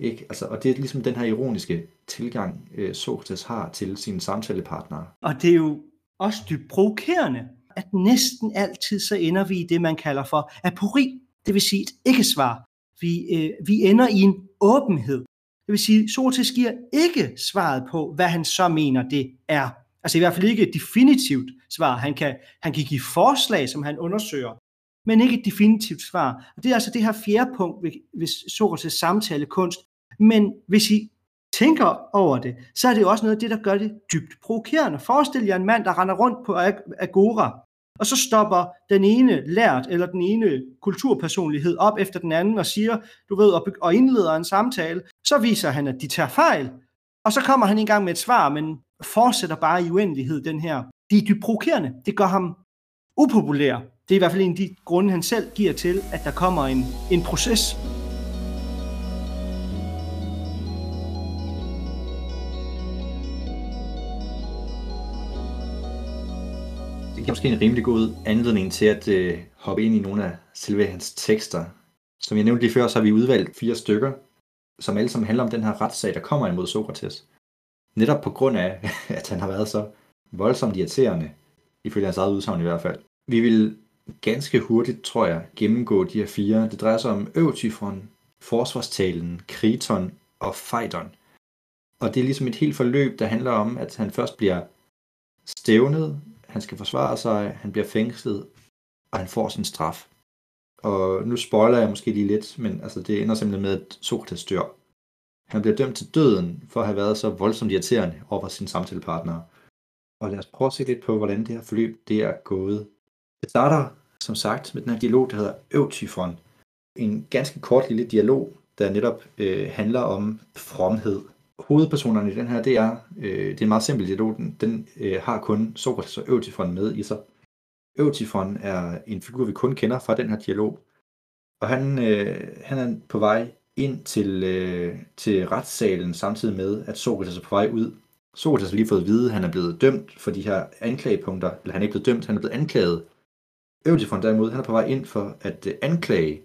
Ikke? Altså, og det er ligesom den her ironiske tilgang, øh, Sokrates har til sine samtalepartnere. Og det er jo også dybt provokerende, at næsten altid så ender vi i det, man kalder for apori, det vil sige et ikke-svar. Vi, øh, vi ender i en åbenhed. Det vil sige, Sokrates giver ikke svaret på, hvad han så mener, det er. Altså i hvert fald ikke et definitivt svar. Han kan, han kan give forslag, som han undersøger, men ikke et definitivt svar. Og det er altså det her fjerde punkt ved, ved Sokrates samtale kunst. Men hvis I tænker over det, så er det jo også noget af det, der gør det dybt provokerende. Forestil jer en mand, der render rundt på Agora, og så stopper den ene lært eller den ene kulturpersonlighed op efter den anden og siger, du ved, og indleder en samtale, så viser han, at de tager fejl, og så kommer han i gang med et svar, men fortsætter bare i uendelighed den her. Det er dybt provokerende. Det gør ham upopulær. Det er i hvert fald en af de grunde, han selv giver til, at der kommer en, en proces. Er måske en rimelig god anledning til at øh, hoppe ind i nogle af selve hans tekster. Som jeg nævnte lige før, så har vi udvalgt fire stykker, som alle sammen handler om den her retssag, der kommer imod Sokrates. Netop på grund af, at han har været så voldsomt irriterende, ifølge hans eget udsagn i hvert fald. Vi vil ganske hurtigt, tror jeg, gennemgå de her fire. Det drejer sig om Øvtyfron, Forsvarstalen, Kriton og Phaidon. Og det er ligesom et helt forløb, der handler om, at han først bliver stævnet, han skal forsvare sig, han bliver fængslet, og han får sin straf. Og nu spoiler jeg måske lige lidt, men altså, det ender simpelthen med, at Sokrates dør. Han bliver dømt til døden for at have været så voldsomt irriterende over for sin samtalepartnere. Og lad os prøve at se lidt på, hvordan det her forløb det er gået. Det starter, som sagt, med den her dialog, der hedder Øvtifon. En ganske kort lille dialog, der netop øh, handler om fromhed. Hovedpersonerne i den her, det er, øh, det er en meget simpel dialog. Den, den øh, har kun Sokrates og Øvtifon med i sig. Øvtifon er en figur, vi kun kender fra den her dialog. Og han, øh, han er på vej ind til, øh, til retssalen samtidig med, at Sokrates er på vej ud. Sokrates har lige fået at vide, at han er blevet dømt for de her anklagepunkter, eller han er ikke blevet dømt, han er blevet anklaget. Øvtifon derimod, han er på vej ind for at øh, anklage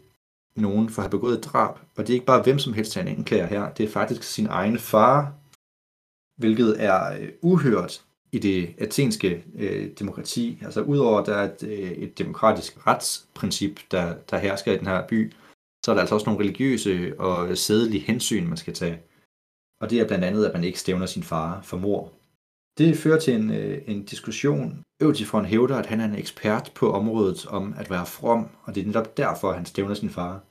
nogen for at have begået et drab, og det er ikke bare hvem som helst, han anklager her, det er faktisk sin egen far, hvilket er øh, uhørt i det athenske øh, demokrati. Altså udover at der er et, øh, et demokratisk retsprincip, der, der hersker i den her by, så er der altså også nogle religiøse og sædelige hensyn, man skal tage. Og det er blandt andet, at man ikke stævner sin far for mor. Det fører til en, øh, en diskussion. Øvtifron hævder, at han er en ekspert på området om at være from, og det er netop derfor, at han stævner sin far.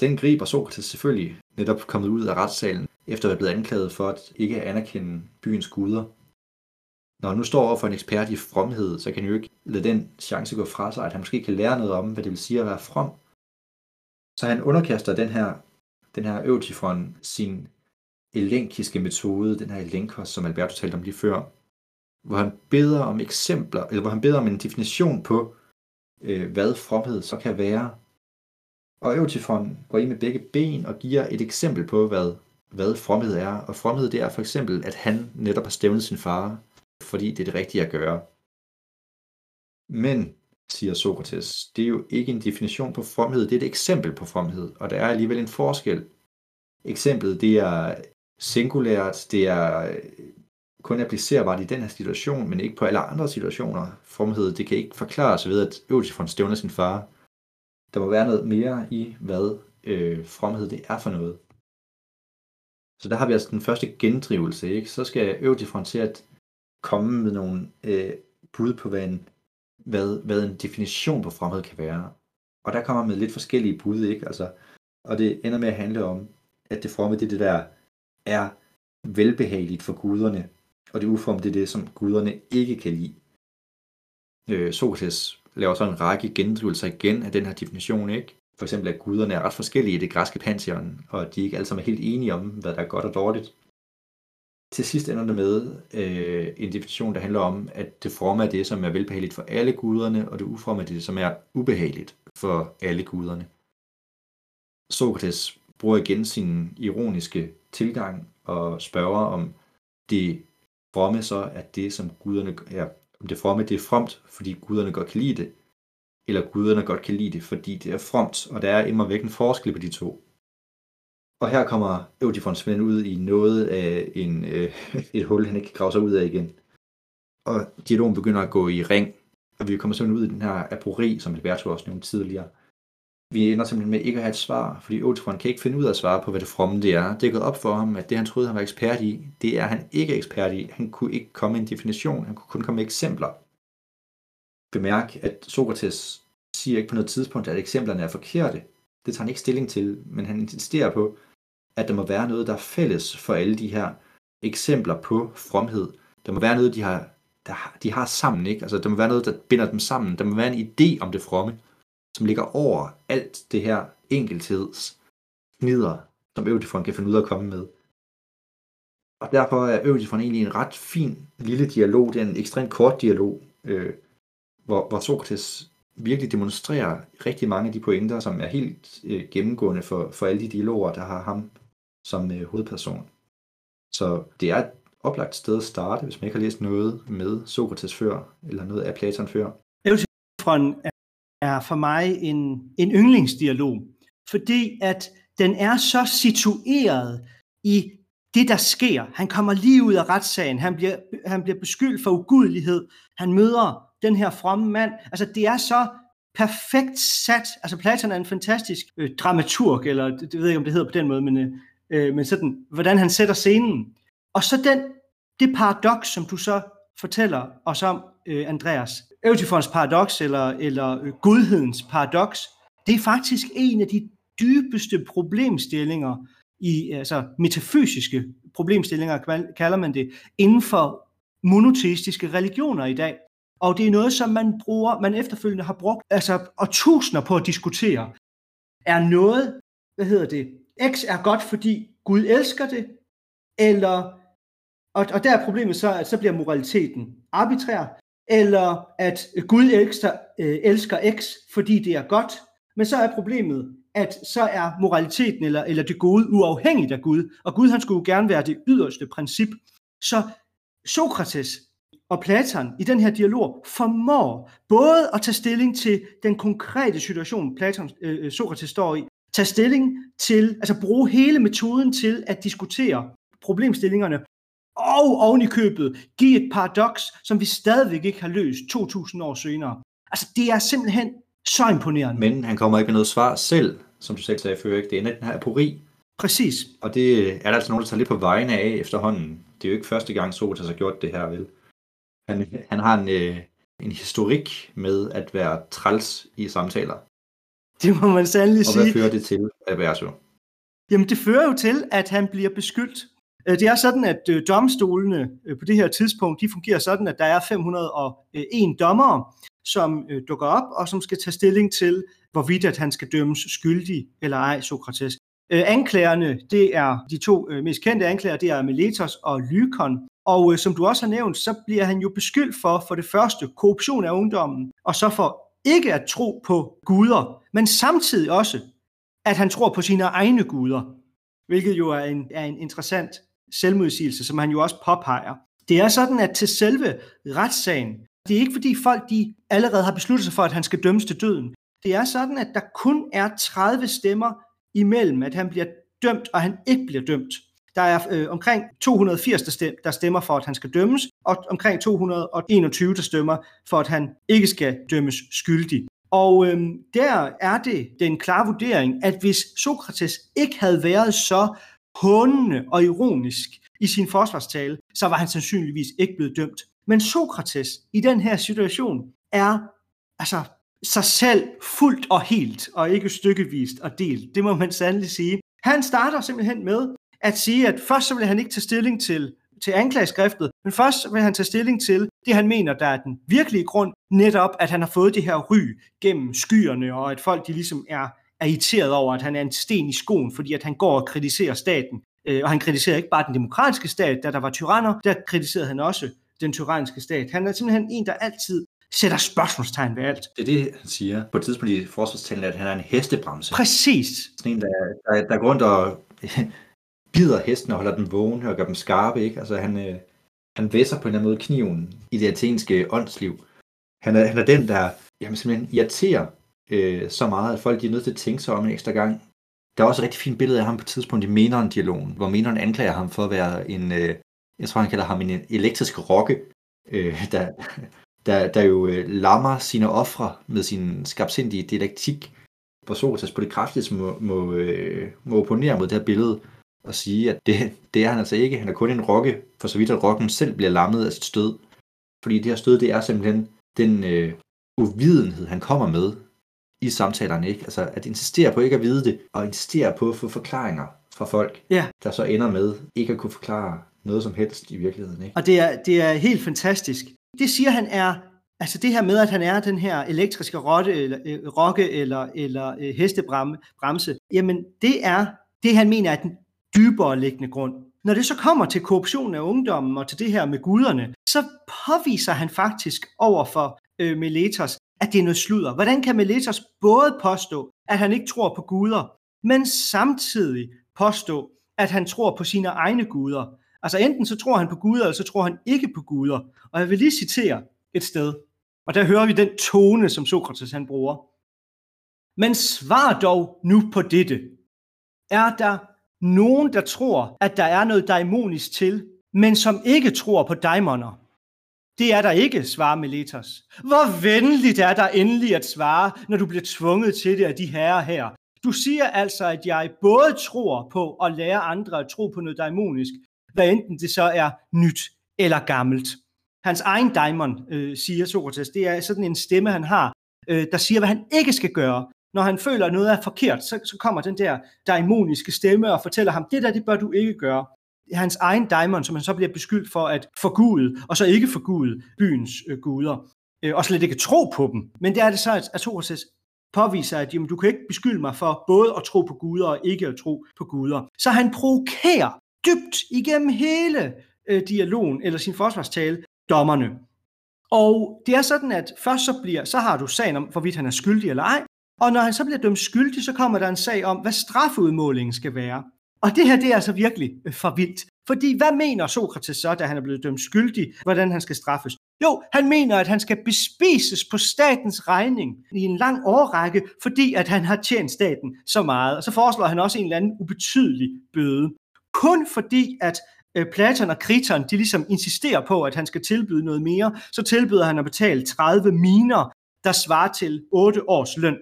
Den griber Sokrates selvfølgelig netop kommet ud af retssalen, efter at være blevet anklaget for at ikke anerkende byens guder. Når han nu står over for en ekspert i fromhed, så kan han jo ikke lade den chance gå fra sig, at han måske kan lære noget om, hvad det vil sige at være from. Så han underkaster den her, den her Øvtifron sin elenkiske metode, den her elenkos, som Alberto talte om lige før, hvor han beder om eksempler, eller hvor han beder om en definition på, øh, hvad fromhed så kan være. Og Eutifon går i med begge ben og giver et eksempel på, hvad, hvad fromhed er. Og fromhed det er for eksempel, at han netop har stævnet sin far, fordi det er det rigtige at gøre. Men, siger Sokrates, det er jo ikke en definition på fromhed, det er et eksempel på fromhed, og der er alligevel en forskel. Eksemplet, det er singulært, det er øh, kun applicerbart i den her situation, men ikke på alle andre situationer. Fromhed, det kan ikke forklares ved, at Øvelsefond stævner sin far. Der må være noget mere i, hvad øh, fromhed det er for noget. Så der har vi altså den første gendrivelse, ikke? Så skal Øvelsefond til at komme med nogle øh, bud på, hvad en, hvad, hvad en definition på fromhed kan være. Og der kommer med lidt forskellige bud, ikke? Altså, og det ender med at handle om, at det fromme, det er det der er velbehageligt for guderne, og det uform, det er det, som guderne ikke kan lide. Øh, Sokrates laver så en række gendrivelser igen af den her definition, ikke? For eksempel, at guderne er ret forskellige i det græske pantheon, og de de ikke alle sammen er helt enige om, hvad der er godt og dårligt. Til sidst ender det med øh, en definition, der handler om, at det fromme er det, som er velbehageligt for alle guderne, og det ufromme er det, som er ubehageligt for alle guderne. Sokrates bruger igen sin ironiske tilgang og spørger, om det fromme så er det, som guderne er, om det fromme det er fromt, fordi guderne godt kan lide det, eller guderne godt kan lide det, fordi det er fromt, og der er immer væk en forskel på de to. Og her kommer Eudifon Svend ud i noget af en, øh, et hul, han ikke kan grave sig ud af igen. Og dialogen begynder at gå i ring, og vi kommer simpelthen ud i den her apori, som Alberto også nævnte tidligere, vi ender simpelthen med ikke at have et svar, fordi Otifron kan ikke finde ud af at svare på, hvad det fromme det er. Det er gået op for ham, at det han troede, han var ekspert i, det er han ikke ekspert i. Han kunne ikke komme med en definition, han kunne kun komme med eksempler. Bemærk, at Sokrates siger ikke på noget tidspunkt, at eksemplerne er forkerte. Det tager han ikke stilling til, men han insisterer på, at der må være noget, der er fælles for alle de her eksempler på fromhed. Der må være noget, de har, der, de har sammen. Ikke? Altså, der må være noget, der binder dem sammen. Der må være en idé om det fromme som ligger over alt det her enkeltheds snider, som Øvdifon kan finde ud af at komme med. Og derfor er Øvdifon egentlig en ret fin lille dialog. Det er en ekstremt kort dialog, øh, hvor, hvor Sokrates virkelig demonstrerer rigtig mange af de pointer, som er helt øh, gennemgående for, for alle de dialoger, der har ham som øh, hovedperson. Så det er et oplagt sted at starte, hvis man ikke har læst noget med Sokrates før, eller noget af Platon før. Eutifron er er for mig en, en yndlingsdialog, fordi at den er så situeret i det, der sker. Han kommer lige ud af retssagen, han bliver, han bliver beskyldt for ugudelighed, han møder den her fromme mand. Altså det er så perfekt sat. Altså Platon er en fantastisk øh, dramaturg, eller det, det ved jeg ikke, om det hedder på den måde, men, øh, men sådan, hvordan han sætter scenen. Og så den, det paradoks, som du så fortæller os om, øh, Andreas, Eutifons paradoks, eller, eller øh, godhedens gudhedens paradoks, det er faktisk en af de dybeste problemstillinger i altså metafysiske problemstillinger, kalder man det, inden for monoteistiske religioner i dag. Og det er noget, som man bruger, man efterfølgende har brugt altså og tusinder på at diskutere. Er noget, hvad hedder det, X er godt, fordi Gud elsker det, eller, og, og der er problemet så, at så bliver moraliteten arbitrær, eller at Gud elsker, øh, elsker X, fordi det er godt, men så er problemet, at så er moraliteten eller, eller det gode uafhængigt af Gud, og Gud han skulle jo gerne være det yderste princip. Så Sokrates og Platon i den her dialog formår både at tage stilling til den konkrete situation, Platon, øh, øh, Sokrates står i, tage stilling til, altså bruge hele metoden til at diskutere problemstillingerne og oven i købet give et paradoks, som vi stadigvæk ikke har løst 2000 år senere. Altså, det er simpelthen så imponerende. Men han kommer ikke med noget svar selv, som du selv sagde før, ikke? Det er den her apori. Præcis. Og det er der altså nogen, der tager lidt på vegne af efterhånden. Det er jo ikke første gang, Sokrates har gjort det her, vel? Han, han har en, øh, en historik med at være træls i samtaler. Det må man sandelig sige. Og hvad fører det til, Averso? Jamen, det fører jo til, at han bliver beskyldt Øh, det er sådan, at øh, domstolene øh, på det her tidspunkt, de fungerer sådan, at der er 501 dommere, som dukker op, og som skal tage stilling til, hvorvidt at han skal dømmes skyldig eller ej, Sokrates. Anklagerne, det er de to mest kendte anklager, det er Meletos og Lykon. Og som du også har nævnt, så bliver han jo beskyldt for, for det første, korruption af ungdommen, og så for ikke at tro på guder, men samtidig også at han tror på sine egne guder, hvilket jo er en, er en interessant selvmodsigelse, som han jo også påpeger. Det er sådan, at til selve retssagen, det er ikke fordi folk de allerede har besluttet sig for, at han skal dømmes til døden. Det er sådan, at der kun er 30 stemmer imellem, at han bliver dømt, og han ikke bliver dømt. Der er øh, omkring 280, der, stem, der stemmer for, at han skal dømmes, og omkring 221, der stemmer for, at han ikke skal dømmes skyldig. Og øh, der er det den klare vurdering, at hvis Sokrates ikke havde været så hånende og ironisk i sin forsvarstale, så var han sandsynligvis ikke blevet dømt. Men Sokrates i den her situation er altså sig selv fuldt og helt, og ikke stykkevist og delt. Det må man sandelig sige. Han starter simpelthen med at sige, at først så vil han ikke tage stilling til, til anklageskriftet, men først vil han tage stilling til det, han mener, der er den virkelige grund, netop at han har fået det her ry gennem skyerne, og at folk de ligesom er, er irriteret over, at han er en sten i skoen, fordi at han går og kritiserer staten. Øh, og han kritiserer ikke bare den demokratiske stat, da der var tyranner, der kritiserede han også den tyranniske stat. Han er simpelthen en, der altid sætter spørgsmålstegn ved alt. Det er det, han siger på et tidspunkt i forsvarstalen, at han er en hestebremse. Præcis. Sådan en, der, der, der går rundt og bider hesten og holder dem vågen og gør dem skarpe. Ikke? Altså, han, øh, han væsser på en eller anden måde kniven i det athenske åndsliv. Han er, han er den, der jamen, simpelthen irriterer øh, så meget, at folk de er nødt til at tænke sig om en ekstra gang. Der er også et rigtig fint billede af ham på et tidspunkt i Meneren-dialogen, hvor Meneren anklager ham for at være en, øh, jeg tror han kalder ham en elektrisk rokke, øh, der, der, der jo øh, lammer sine ofre med sin skabsindige dialektik, hvor Sokrates på det kraftigste må, må, øh, må opponere mod det her billede og sige, at det, det er han altså ikke. Han er kun en rokke, for så vidt at rokken selv bliver lammet af sit stød. Fordi det her stød, det er simpelthen den øh, uvidenhed, han kommer med i samtalerne. Ikke? Altså at insistere på ikke at vide det, og insistere på at få forklaringer fra folk, ja. der så ender med ikke at kunne forklare noget som helst i virkeligheden. Ikke? Og det er, det er helt fantastisk. Det siger han er, altså det her med, at han er den her elektriske rotte, eller, øh, rokke eller, eller øh, hestebremse, jamen det er det, han mener er den dybere liggende grund. Når det så kommer til korruption af ungdommen og til det her med guderne, så påviser han faktisk over for øh, Meletos, at det er noget sludder. Hvordan kan Meletos både påstå, at han ikke tror på guder, men samtidig påstå, at han tror på sine egne guder? Altså enten så tror han på guder, eller så tror han ikke på guder. Og jeg vil lige citere et sted, og der hører vi den tone, som Sokrates han bruger. Men svar dog nu på dette. Er der nogen, der tror, at der er noget daimonisk til, men som ikke tror på daimoner? Det er der ikke, svarer Meletos. Hvor venligt er der endelig at svare, når du bliver tvunget til det af de herrer her. Du siger altså, at jeg både tror på at lære andre at tro på noget daimonisk, hvad enten det så er nyt eller gammelt. Hans egen daimon, øh, siger Sokrates, det er sådan en stemme, han har, øh, der siger, hvad han ikke skal gøre. Når han føler, at noget er forkert, så, så kommer den der daimoniske stemme og fortæller ham, det der, det bør du ikke gøre. Hans egen daimon, som han så bliver beskyldt for at forgude, og så ikke forgude byens øh, guder, øh, og slet ikke tro på dem. Men det er det så, at, at påviser, at jamen, du kan ikke beskylde mig for både at tro på guder og ikke at tro på guder. Så han provokerer dybt igennem hele øh, dialogen eller sin forsvarstale dommerne. Og det er sådan, at først så, bliver, så har du sagen om, hvorvidt han er skyldig eller ej, og når han så bliver dømt skyldig, så kommer der en sag om, hvad strafudmålingen skal være. Og det her, det er altså virkelig øh, for vildt. Fordi hvad mener Sokrates så, da han er blevet dømt skyldig, hvordan han skal straffes? Jo, han mener, at han skal bespises på statens regning i en lang årrække, fordi at han har tjent staten så meget. Og så foreslår han også en eller anden ubetydelig bøde. Kun fordi, at øh, Platon og Kriton, de ligesom insisterer på, at han skal tilbyde noget mere, så tilbyder han at betale 30 miner, der svarer til 8 års løn.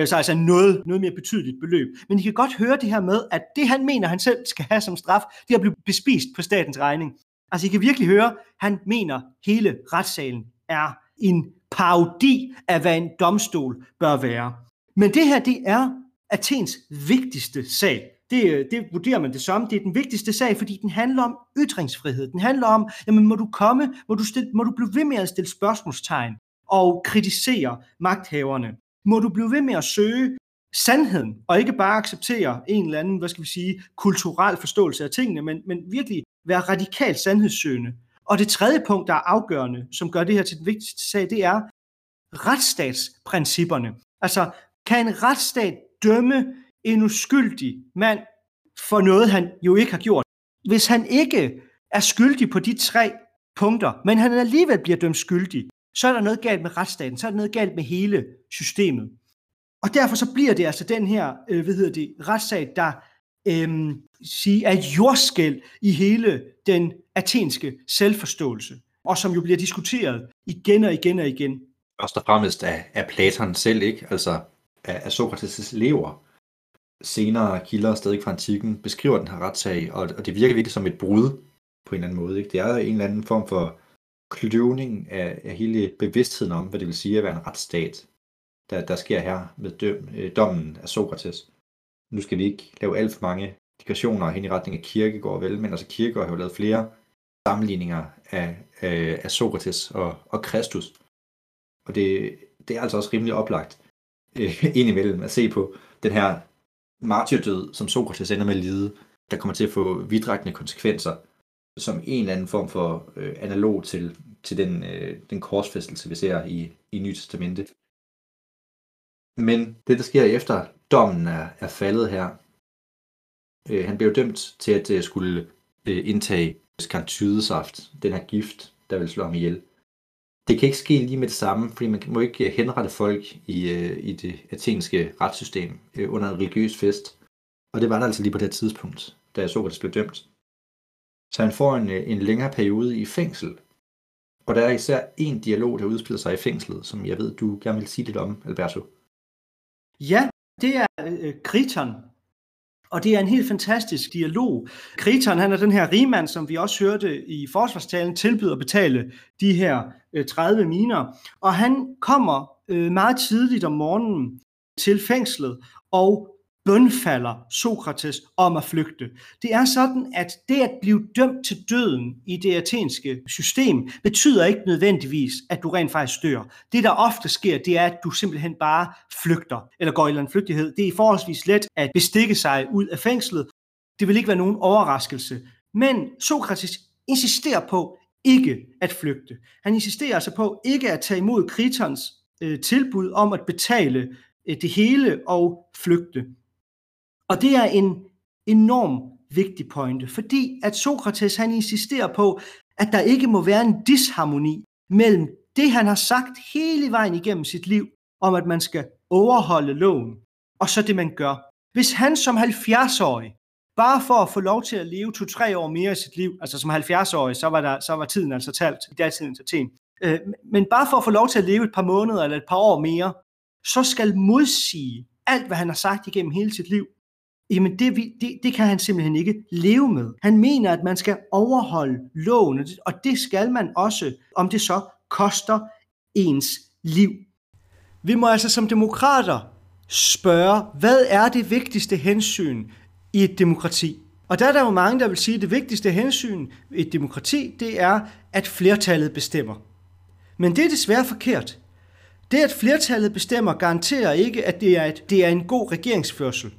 Øh, så altså noget, noget mere betydeligt beløb. Men I kan godt høre det her med, at det han mener, han selv skal have som straf, det er at blive bespist på statens regning. Altså I kan virkelig høre, han mener, hele retssalen er en parodi af, hvad en domstol bør være. Men det her, det er Athens vigtigste sag. Det, øh, det vurderer man det som. Det er den vigtigste sag, fordi den handler om ytringsfrihed. Den handler om, jamen må du komme, må du, stille, må du blive ved med at stille spørgsmålstegn og kritisere magthaverne. Må du blive ved med at søge sandheden, og ikke bare acceptere en eller anden, hvad skal vi sige, kulturel forståelse af tingene, men, men virkelig være radikalt sandhedssøgende. Og det tredje punkt, der er afgørende, som gør det her til den vigtigste sag, det er retsstatsprincipperne. Altså, kan en retsstat dømme en uskyldig mand for noget, han jo ikke har gjort. Hvis han ikke er skyldig på de tre punkter, men han alligevel bliver dømt skyldig, så er der noget galt med retsstaten, så er der noget galt med hele systemet. Og derfor så bliver det altså den her, øh, hvad hedder det, retssag, der øh, sige, er jordskæld i hele den athenske selvforståelse, og som jo bliver diskuteret igen og igen og igen. Først og fremmest af, af Platon selv, ikke? Altså af, af Sokrates' elever. Senere kilder stadig fra antikken beskriver den her retssag, og, og det virker virkelig som et brud på en eller anden måde. Ikke? Det er en eller anden form for kløvning af, af hele bevidstheden om, hvad det vil sige at være en retsstat, der, der sker her med døm, øh, dommen af Sokrates. Nu skal vi ikke lave alt for mange digressioner hen i retning af Kirkegård, vel, men altså Kirkegård har jo lavet flere sammenligninger af, af, af Sokrates og, og Kristus. Og det, det er altså også rimelig oplagt øh, indimellem at se på den her martyrdød, som Sokrates ender med at lide, der kommer til at få vidtrækkende konsekvenser, som en eller anden form for øh, analog til, til den, øh, den korsfæstelse, vi ser i, i Nye Testamente. Men det, der sker efter dommen er, er faldet her, øh, han blev dømt til at øh, skulle øh, indtage skantydesaft, den her gift, der vil slå ham ihjel. Det kan ikke ske lige med det samme, fordi man må ikke øh, henrette folk i, øh, i det athenske retssystem øh, under en religiøs fest. Og det var der altså lige på det tidspunkt, da Sokrates blev dømt. Så han får en, øh, en længere periode i fængsel. Og der er især en dialog, der udspiller sig i fængslet, som jeg ved, du gerne vil sige lidt om, Alberto. Ja, det er øh, Kriton, og det er en helt fantastisk dialog. Kriton, han er den her rigmand, som vi også hørte i forsvarstalen, tilbyder at betale de her øh, 30 miner. Og han kommer øh, meget tidligt om morgenen til fængslet og bønfalder Sokrates om at flygte. Det er sådan, at det at blive dømt til døden i det athenske system, betyder ikke nødvendigvis, at du rent faktisk dør. Det, der ofte sker, det er, at du simpelthen bare flygter, eller går i en flygtighed. Det er forholdsvis let at bestikke sig ud af fængslet. Det vil ikke være nogen overraskelse. Men Sokrates insisterer på ikke at flygte. Han insisterer altså på ikke at tage imod Kritons øh, tilbud om at betale øh, det hele og flygte. Og det er en enorm vigtig pointe, fordi at Sokrates han insisterer på, at der ikke må være en disharmoni mellem det, han har sagt hele vejen igennem sit liv, om at man skal overholde loven, og så det, man gør. Hvis han som 70-årig, bare for at få lov til at leve to-tre år mere i sit liv, altså som 70-årig, så var, der, så var tiden altså talt i datidens Athen, altså øh, men bare for at få lov til at leve et par måneder eller et par år mere, så skal modsige alt, hvad han har sagt igennem hele sit liv, jamen det, det, det kan han simpelthen ikke leve med. Han mener, at man skal overholde loven, og det skal man også, om det så koster ens liv. Vi må altså som demokrater spørge, hvad er det vigtigste hensyn i et demokrati? Og der er der jo mange, der vil sige, at det vigtigste hensyn i et demokrati, det er, at flertallet bestemmer. Men det er desværre forkert. Det, at flertallet bestemmer, garanterer ikke, at det er, et, det er en god regeringsførsel.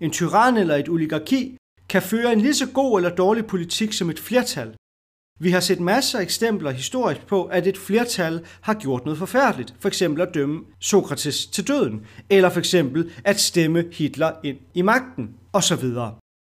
En tyran eller et oligarki kan føre en lige så god eller dårlig politik som et flertal. Vi har set masser af eksempler historisk på, at et flertal har gjort noget forfærdeligt, for eksempel at dømme Sokrates til døden, eller for eksempel at stemme Hitler ind i magten, osv.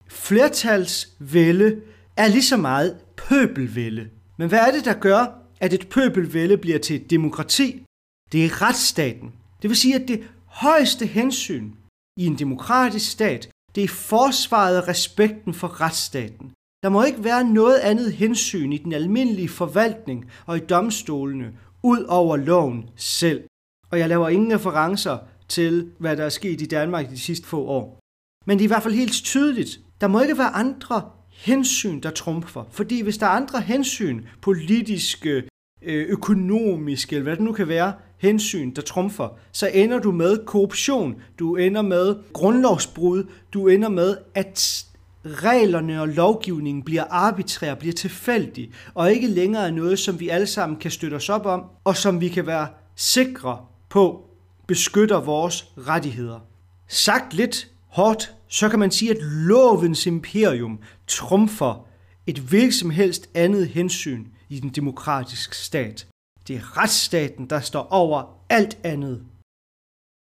Flertalsvælde er lige så meget pøbelvælde. Men hvad er det, der gør, at et pøbelvælde bliver til et demokrati? Det er retsstaten. Det vil sige, at det højeste hensyn i en demokratisk stat, det er forsvaret af respekten for retsstaten. Der må ikke være noget andet hensyn i den almindelige forvaltning og i domstolene, ud over loven selv. Og jeg laver ingen referencer til, hvad der er sket i Danmark de sidste få år. Men det er i hvert fald helt tydeligt, der må ikke være andre hensyn, der trumfer. Fordi hvis der er andre hensyn, politiske, øh, økonomiske, eller hvad det nu kan være, hensyn, der trumfer, så ender du med korruption, du ender med grundlovsbrud, du ender med, at reglerne og lovgivningen bliver arbitrær, bliver tilfældig, og ikke længere er noget, som vi alle sammen kan støtte os op om, og som vi kan være sikre på beskytter vores rettigheder. Sagt lidt hårdt, så kan man sige, at lovens imperium trumfer et hvilket som helst andet hensyn i den demokratiske stat. Det er retsstaten, der står over alt andet.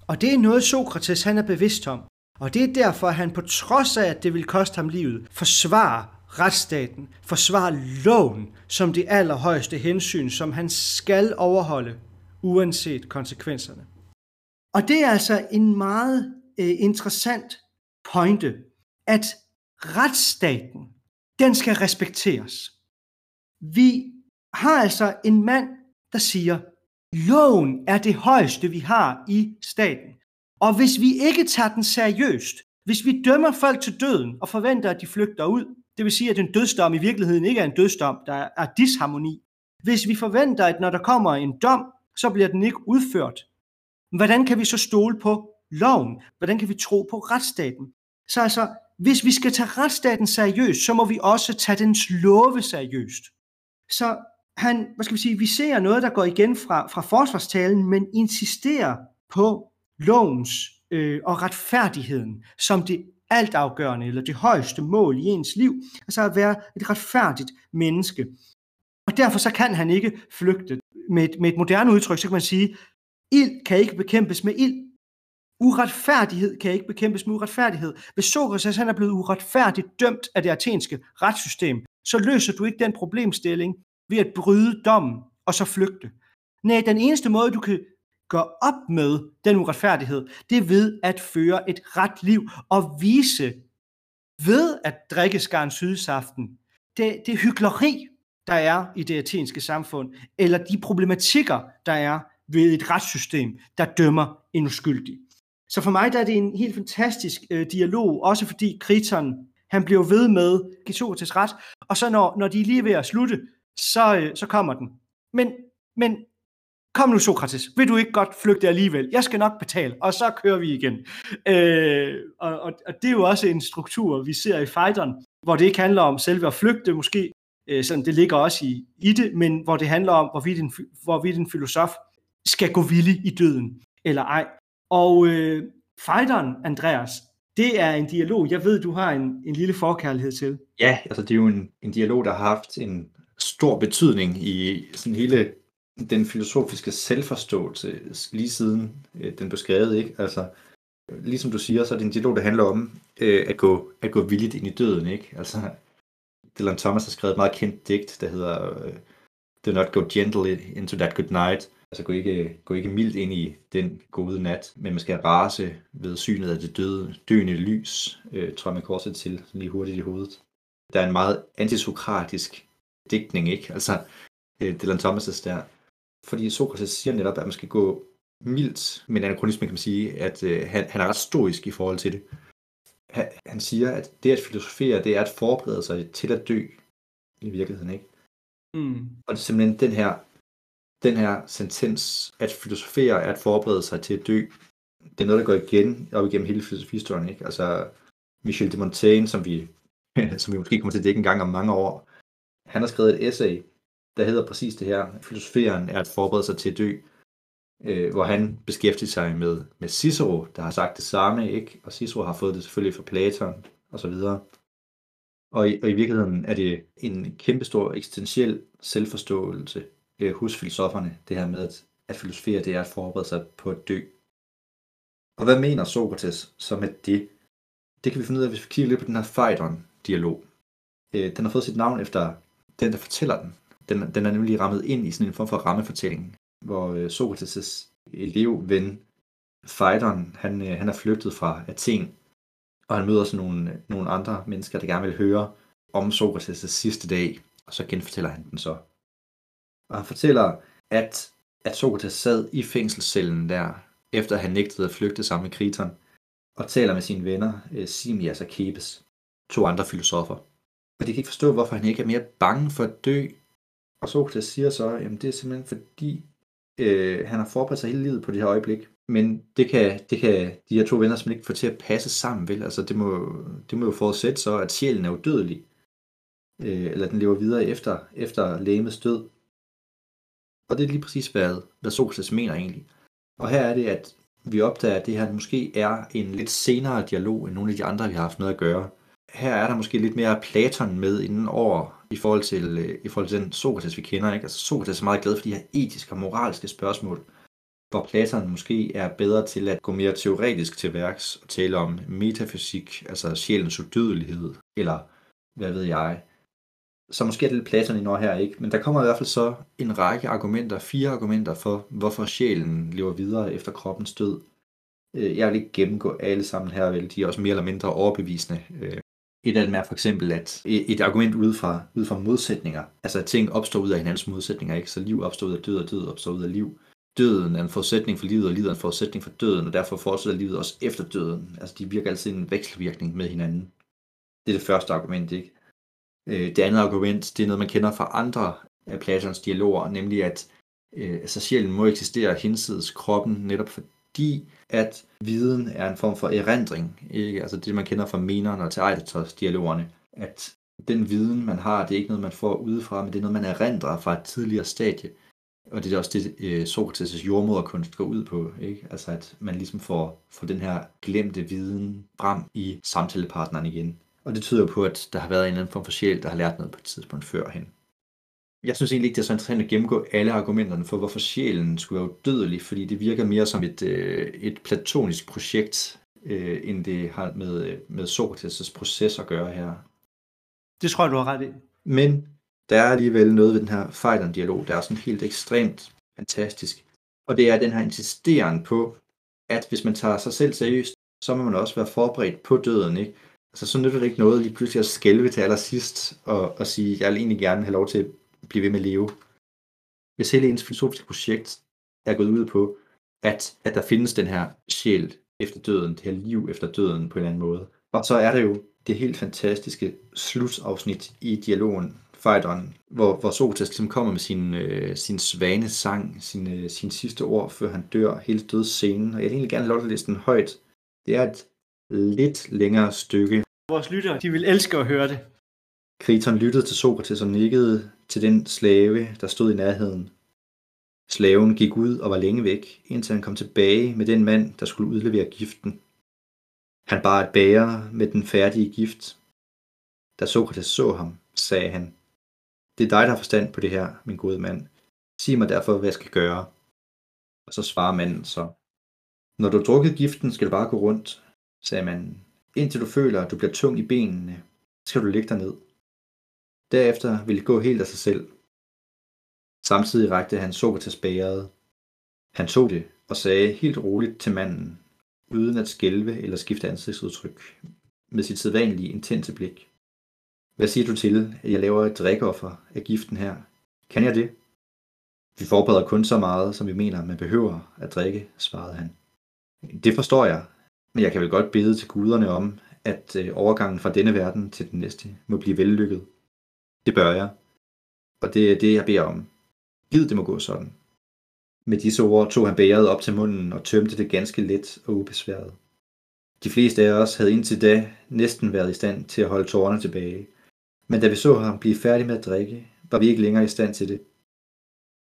Og det er noget, Sokrates han er bevidst om. Og det er derfor, at han på trods af, at det vil koste ham livet, forsvarer retsstaten, forsvarer loven som det allerhøjeste hensyn, som han skal overholde, uanset konsekvenserne. Og det er altså en meget øh, interessant pointe, at retsstaten, den skal respekteres. Vi har altså en mand, der siger, loven er det højeste, vi har i staten. Og hvis vi ikke tager den seriøst, hvis vi dømmer folk til døden og forventer, at de flygter ud, det vil sige, at en dødsdom i virkeligheden ikke er en dødsdom, der er disharmoni. Hvis vi forventer, at når der kommer en dom, så bliver den ikke udført, hvordan kan vi så stole på loven? Hvordan kan vi tro på retsstaten? Så altså, hvis vi skal tage retsstaten seriøst, så må vi også tage dens love seriøst. Så han, hvad skal vi sige, vi ser noget, der går igen fra, fra forsvarstalen, men insisterer på lovens øh, og retfærdigheden som det altafgørende eller det højeste mål i ens liv, altså at være et retfærdigt menneske. Og derfor så kan han ikke flygte. Med et, med et moderne udtryk, så kan man sige, ild kan ikke bekæmpes med ild. Uretfærdighed kan ikke bekæmpes med uretfærdighed. Hvis Sokrates han er blevet uretfærdigt dømt af det athenske retssystem, så løser du ikke den problemstilling ved at bryde dommen og så flygte. Nej, den eneste måde, du kan gøre op med den uretfærdighed, det er ved at føre et ret liv og vise ved at drikke skaren sydsaften, det, det hyggeleri, der er i det athenske samfund, eller de problematikker, der er ved et retssystem, der dømmer en uskyldig. Så for mig der er det en helt fantastisk øh, dialog, også fordi Kriton, han bliver ved med Sokrates ret, og så når, når de er lige ved at slutte, så, øh, så kommer den. Men, men kom nu Sokrates, vil du ikke godt flygte alligevel? Jeg skal nok betale, og så kører vi igen. Øh, og, og, og det er jo også en struktur, vi ser i fighteren, hvor det ikke handler om selve at flygte, måske øh, sådan, det ligger også i, i det, men hvor det handler om, hvorvidt en, hvorvidt en filosof skal gå villig i døden, eller ej. Og øh, fighteren, Andreas, det er en dialog, jeg ved, du har en, en lille forkærlighed til. Ja, altså det er jo en, en dialog, der har haft en stor betydning i sådan hele den filosofiske selvforståelse lige siden øh, den blev skrevet, ikke? Altså, ligesom du siger, så er det en dialog, der handler om øh, at, gå, at gå villigt ind i døden, ikke? Altså, Dylan Thomas har skrevet et meget kendt digt, der hedder øh, Do not go gentle into that good night. Altså gå ikke, gå ikke mildt ind i den gode nat, men man skal rase ved synet af det døde, døende lys, øh, tror jeg, man korset til lige hurtigt i hovedet. Der er en meget antisokratisk digtning, ikke? Altså, øh, Dylan Thomas' der. Fordi Sokrates siger netop, at man skal gå mildt, men anachronismen kan man sige, at øh, han, han er ret stoisk i forhold til det. Han, han siger, at det at filosofere, det er at forberede sig til at dø i virkeligheden, ikke? Mm. Og det er simpelthen den her, den her sentens, at filosofere er at forberede sig til at dø. Det er noget, der går igen op igennem hele filosofihistorien, ikke? Altså, Michel de Montaigne, som vi, som vi måske kommer til at dække en gang om mange år, han har skrevet et essay, der hedder præcis det her. Filosoferen er at forberede sig til at dø, øh, hvor han beskæftiger sig med, med Cicero, der har sagt det samme, ikke? Og Cicero har fået det selvfølgelig fra Platon og så videre. Og i, og i virkeligheden er det en kæmpestor eksistentiel selvforståelse øh, hos filosoferne, det her med, at, at filosofere, det er at forberede sig på at dø. Og hvad mener Sokrates så med det? Det kan vi finde ud af, hvis vi kigger lidt på den her Phaedon-dialog. Øh, den har fået sit navn efter den, der fortæller den. Den, den er nemlig rammet ind i sådan en form for rammefortælling, hvor øh, Sokrates' elevven fighteren, han, øh, han er flygtet fra Athen, og han møder sådan nogle, nogle andre mennesker, der gerne vil høre om Sokrates' sidste dag, og så genfortæller han den så. Og han fortæller, at, at Sokrates sad i fængselscellen der, efter han nægtede at flygte sammen med Kriton, og taler med sine venner, øh, Simias og Kebes, to andre filosofer. Og de kan ikke forstå, hvorfor han ikke er mere bange for at dø. Og Sokrates siger så, at det er simpelthen fordi, øh, han har forberedt sig hele livet på det her øjeblik. Men det kan, det kan de her to venner simpelthen ikke få til at passe sammen, vel? Altså det må, det må jo forudsætte så, at sjælen er udødelig. Øh, eller den lever videre efter, efter lægemets død. Og det er lige præcis, hvad, hvad Sokrates mener egentlig. Og her er det, at vi opdager, at det her måske er en lidt senere dialog, end nogle af de andre, vi har haft noget at gøre her er der måske lidt mere Platon med inden over i forhold til, øh, i forhold til den Sokrates, vi kender. Ikke? Altså, Sokrates er meget glad for de her etiske og moralske spørgsmål. hvor Platon måske er bedre til at gå mere teoretisk til værks og tale om metafysik, altså sjælens udødelighed, eller hvad ved jeg. Så måske er det lidt Platon i når her, ikke? Men der kommer i hvert fald så en række argumenter, fire argumenter for, hvorfor sjælen lever videre efter kroppens død. Øh, jeg vil ikke gennemgå alle sammen her, vel? De er også mere eller mindre overbevisende. Øh, et af dem er for eksempel, at et argument ud fra, ud fra modsætninger, altså at ting opstår ud af hinandens modsætninger, ikke? Så liv opstår ud af død, og død opstår ud af liv døden er en forudsætning for livet, og livet er en forudsætning for døden, og derfor fortsætter livet også efter døden. Altså, de virker altid i en vekselvirkning med hinanden. Det er det første argument, ikke? Øh, det andet argument, det er noget, man kender fra andre af Platons dialoger, nemlig at øh, altså sjælen må eksistere hinsides kroppen, netop fordi, at viden er en form for erindring, ikke? Altså det, man kender fra meneren og Theaetetos dialogerne, at den viden, man har, det er ikke noget, man får udefra, men det er noget, man erindrer fra et tidligere stadie. Og det er også det, øh, Sokrates' jordmoderkunst går ud på, ikke? Altså at man ligesom får, får den her glemte viden frem i samtalepartneren igen. Og det tyder på, at der har været en eller anden form for sjæl, der har lært noget på et tidspunkt førhen. Jeg synes egentlig ikke, det er så interessant at gennemgå alle argumenterne for, hvorfor sjælen skulle være udødelig, fordi det virker mere som et, øh, et platonisk projekt, øh, end det har med, med Sokrates' proces at gøre her. Det tror jeg, du har ret i. Men der er alligevel noget ved den her Phaidon-dialog, der er sådan helt ekstremt fantastisk. Og det er den her insisteren på, at hvis man tager sig selv seriøst, så må man også være forberedt på døden, ikke? Altså, så nytter det ikke noget lige pludselig at skælve til allersidst og, og sige, jeg vil egentlig gerne have lov til blive ved med at leve. Hvis hele ens filosofiske projekt er gået ud på, at, at der findes den her sjæl efter døden, det her liv efter døden på en eller anden måde. Og så er der jo det helt fantastiske slutafsnit i dialogen Phaedon, hvor, hvor Sokrates ligesom kommer med sin, øh, sin svane sang, sin, øh, sin sidste ord, før han dør, hele dødsscenen. Og jeg vil egentlig gerne lov læse den højt. Det er et lidt længere stykke. Vores lyttere, de vil elske at høre det. Kriton lyttede til Sokrates og nikkede til den slave, der stod i nærheden. Slaven gik ud og var længe væk, indtil han kom tilbage med den mand, der skulle udlevere giften. Han bar et bære med den færdige gift. Da Sokrates så ham, sagde han, det er dig, der har forstand på det her, min gode mand. Sig mig derfor, hvad jeg skal gøre. Og så svarer manden så. Når du har drukket giften, skal du bare gå rundt, sagde manden. Indtil du føler, at du bliver tung i benene, skal du ligge dig ned. Derefter ville det gå helt af sig selv. Samtidig rakte han Sokrates bæret. Han tog det og sagde helt roligt til manden, uden at skælve eller skifte ansigtsudtryk, med sit sædvanlige intense blik. Hvad siger du til, at jeg laver et drikoffer af giften her? Kan jeg det? Vi forbereder kun så meget, som vi mener, man behøver at drikke, svarede han. Det forstår jeg, men jeg kan vel godt bede til guderne om, at øh, overgangen fra denne verden til den næste må blive vellykket. Det bør jeg, og det er det, jeg beder om. Gid det må gå sådan. Med disse ord tog han bæret op til munden og tømte det ganske let og ubesværet. De fleste af os havde indtil da næsten været i stand til at holde tårerne tilbage, men da vi så ham blive færdig med at drikke, var vi ikke længere i stand til det.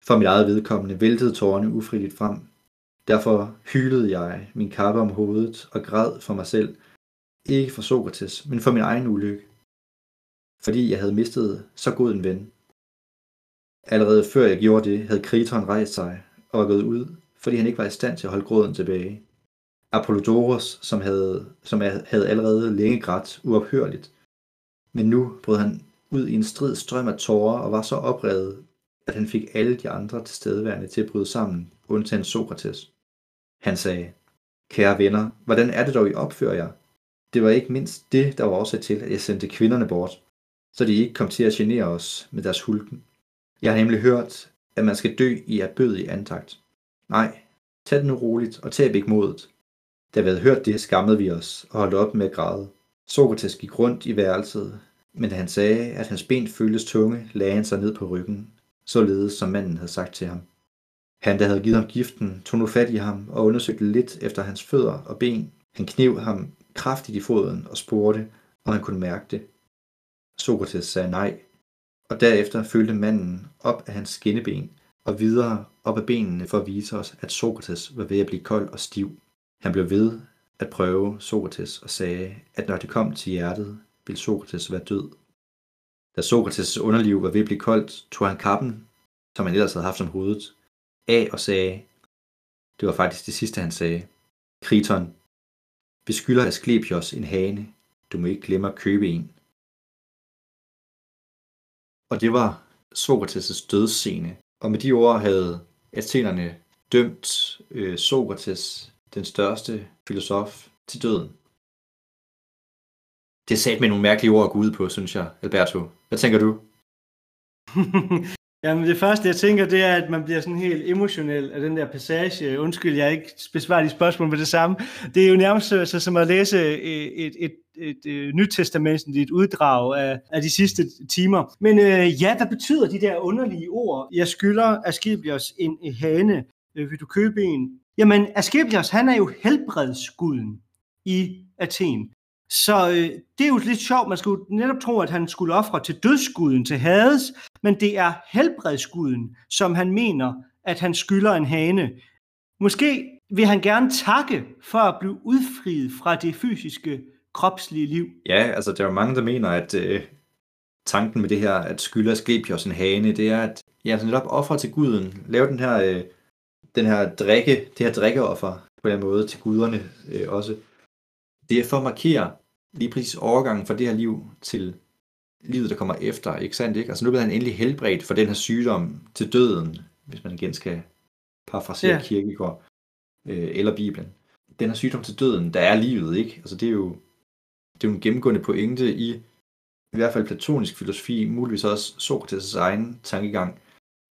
For mit eget vedkommende væltede tårerne ufrivilligt frem. Derfor hylede jeg min kappe om hovedet og græd for mig selv, ikke for Sokrates, men for min egen ulykke. Fordi jeg havde mistet så god en ven. Allerede før jeg gjorde det, havde Kriton rejst sig og var gået ud, fordi han ikke var i stand til at holde gråden tilbage. Apollodoros, som havde, som havde allerede længe grædt uophørligt, men nu brød han ud i en strid strøm af tårer og var så oprevet, at han fik alle de andre tilstedeværende til at bryde sammen, undtagen Sokrates. Han sagde, Kære venner, hvordan er det dog, I opfører jer? Det var ikke mindst det, der var årsag til, at jeg sendte kvinderne bort, så de ikke kom til at genere os med deres hulken. Jeg har nemlig hørt, at man skal dø i at bøde i antagt. Nej, tag det nu roligt og tab ikke modet. Da vi havde hørt det, skammede vi os og holdt op med at græde. Sokrates gik rundt i værelset, men da han sagde, at hans ben føltes tunge, lagde han sig ned på ryggen, således som manden havde sagt til ham. Han, der havde givet ham giften, tog nu fat i ham og undersøgte lidt efter hans fødder og ben. Han knev ham kraftigt i foden og spurgte, om han kunne mærke det. Sokrates sagde nej, og derefter følte manden op af hans skinneben og videre op af benene for at vise os, at Sokrates var ved at blive kold og stiv. Han blev ved at prøve Sokrates og sagde, at når det kom til hjertet, ville Sokrates være død. Da Sokrates' underliv var ved at blive koldt, tog han kappen, som han ellers havde haft som hovedet, af og sagde, Det var faktisk det sidste, han sagde. Kriton, vi skylder Asklepios en hane. Du må ikke glemme at købe en. Og det var Sokrates' dødsscene. Og med de ord havde athenerne dømt øh, Sokrates, den største filosof, til døden. Det sagde med nogle mærkelige ord at gå ud på, synes jeg, Alberto. Hvad tænker du? Jamen det første, jeg tænker, det er, at man bliver sådan helt emotionel af den der passage. Undskyld, jeg ikke besvarer de spørgsmål med det samme. Det er jo nærmest så, som at læse øh, et, et, et, øh, et, et nyt testamentligt uddrag af, af de sidste timer. Men øh, ja, hvad betyder de der underlige ord? Jeg skylder Asklepios en, en hane. Øh, vil du købe en? Jamen, Asklepios, han er jo helbredsguden i Athen. Så øh, det er jo lidt sjovt, man skulle netop tro, at han skulle ofre til dødsguden, til Hades, men det er helbredsguden, som han mener, at han skylder en hane. Måske vil han gerne takke for at blive udfriet fra det fysiske, kropslige liv. Ja, altså der er jo mange, der mener, at øh, tanken med det her, at skylde Asklepios en hane, det er at ja, så netop ofre til guden, lave den her, øh, den her drikke, det her drikkeoffer på en måde til guderne øh, også. Det er for at markere, lige præcis overgangen fra det her liv til livet, der kommer efter, ikke sandt? Ikke? Altså nu bliver han endelig helbredt for den her sygdom til døden, hvis man igen skal parafrasere ja. Kirkegård øh, eller Bibelen. Den her sygdom til døden, der er livet, ikke? Altså det er jo, det er jo en gennemgående pointe i i hvert fald platonisk filosofi, muligvis også Sokrates' egen tankegang,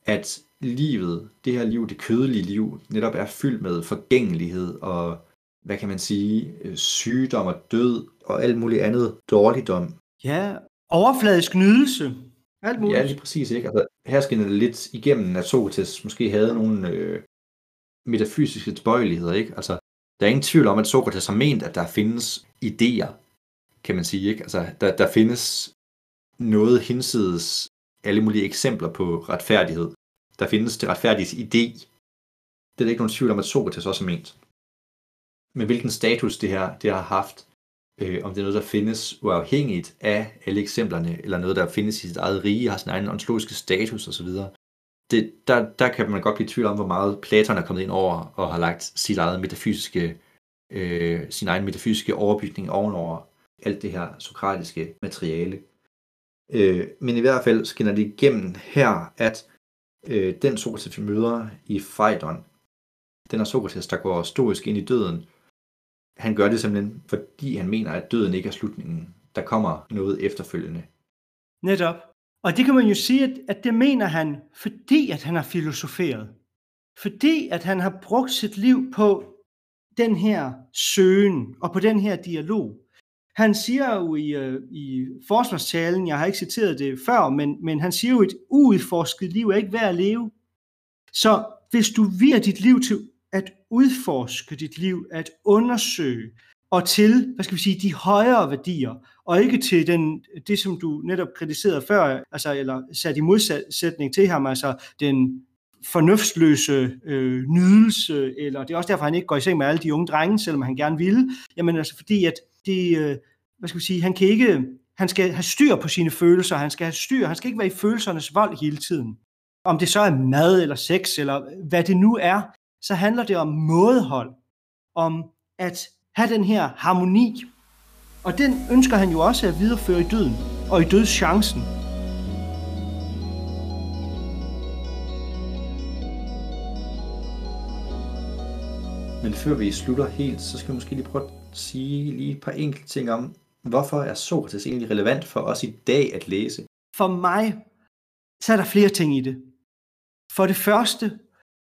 at livet, det her liv, det kødelige liv, netop er fyldt med forgængelighed og hvad kan man sige, øh, sygdom og død og alt muligt andet dårligdom. Ja, overfladisk nydelse. Alt muligt. Ja, lige præcis. Ikke? Altså, her skinner det lidt igennem, at Sokrates måske havde nogle øh, metafysiske tilbøjeligheder. Ikke? Altså, der er ingen tvivl om, at Sokrates har ment, at der findes idéer, kan man sige. Ikke? Altså, der, der findes noget hinsides alle mulige eksempler på retfærdighed. Der findes det retfærdige idé. Det er der ikke nogen tvivl om, at Sokrates også har ment med hvilken status det her det har haft. Øh, om det er noget, der findes uafhængigt af alle eksemplerne, eller noget, der findes i sit eget rige, har sin egen ontologiske status osv. Det, der, der kan man godt blive i tvivl om, hvor meget Platon er kommet ind over og har lagt sit eget metafysiske, øh, sin egen metafysiske overbygning ovenover alt det her sokratiske materiale. Øh, men i hvert fald skinner det igennem her, at øh, den Sokrates, vi møder i Phaidon, den er Sokrates, der går stoisk ind i døden, han gør det simpelthen, fordi han mener, at døden ikke er slutningen. Der kommer noget efterfølgende. Netop. Og det kan man jo sige, at, at det mener han, fordi at han har filosoferet. Fordi at han har brugt sit liv på den her søgen og på den her dialog. Han siger jo i, øh, i forsvarstalen, jeg har ikke citeret det før, men, men han siger jo, et uudforsket liv er ikke værd at leve. Så hvis du virer dit liv til udforske dit liv, at undersøge, og til, hvad skal vi sige, de højere værdier, og ikke til den, det, som du netop kritiserede før, altså, eller sat i modsætning til ham, altså den fornuftsløse øh, nydelse, eller det er også derfor, han ikke går i seng med alle de unge drenge, selvom han gerne ville, jamen altså fordi, at det, øh, hvad skal vi sige, han kan ikke, han skal have styr på sine følelser, han skal have styr, han skal ikke være i følelsernes vold hele tiden. Om det så er mad eller sex, eller hvad det nu er, så handler det om mådehold, om at have den her harmoni. Og den ønsker han jo også at videreføre i døden og i dødschancen. Men før vi slutter helt, så skal vi måske lige prøve at sige lige et par enkelte ting om, hvorfor er Sokrates egentlig relevant for os i dag at læse? For mig, så er der flere ting i det. For det første,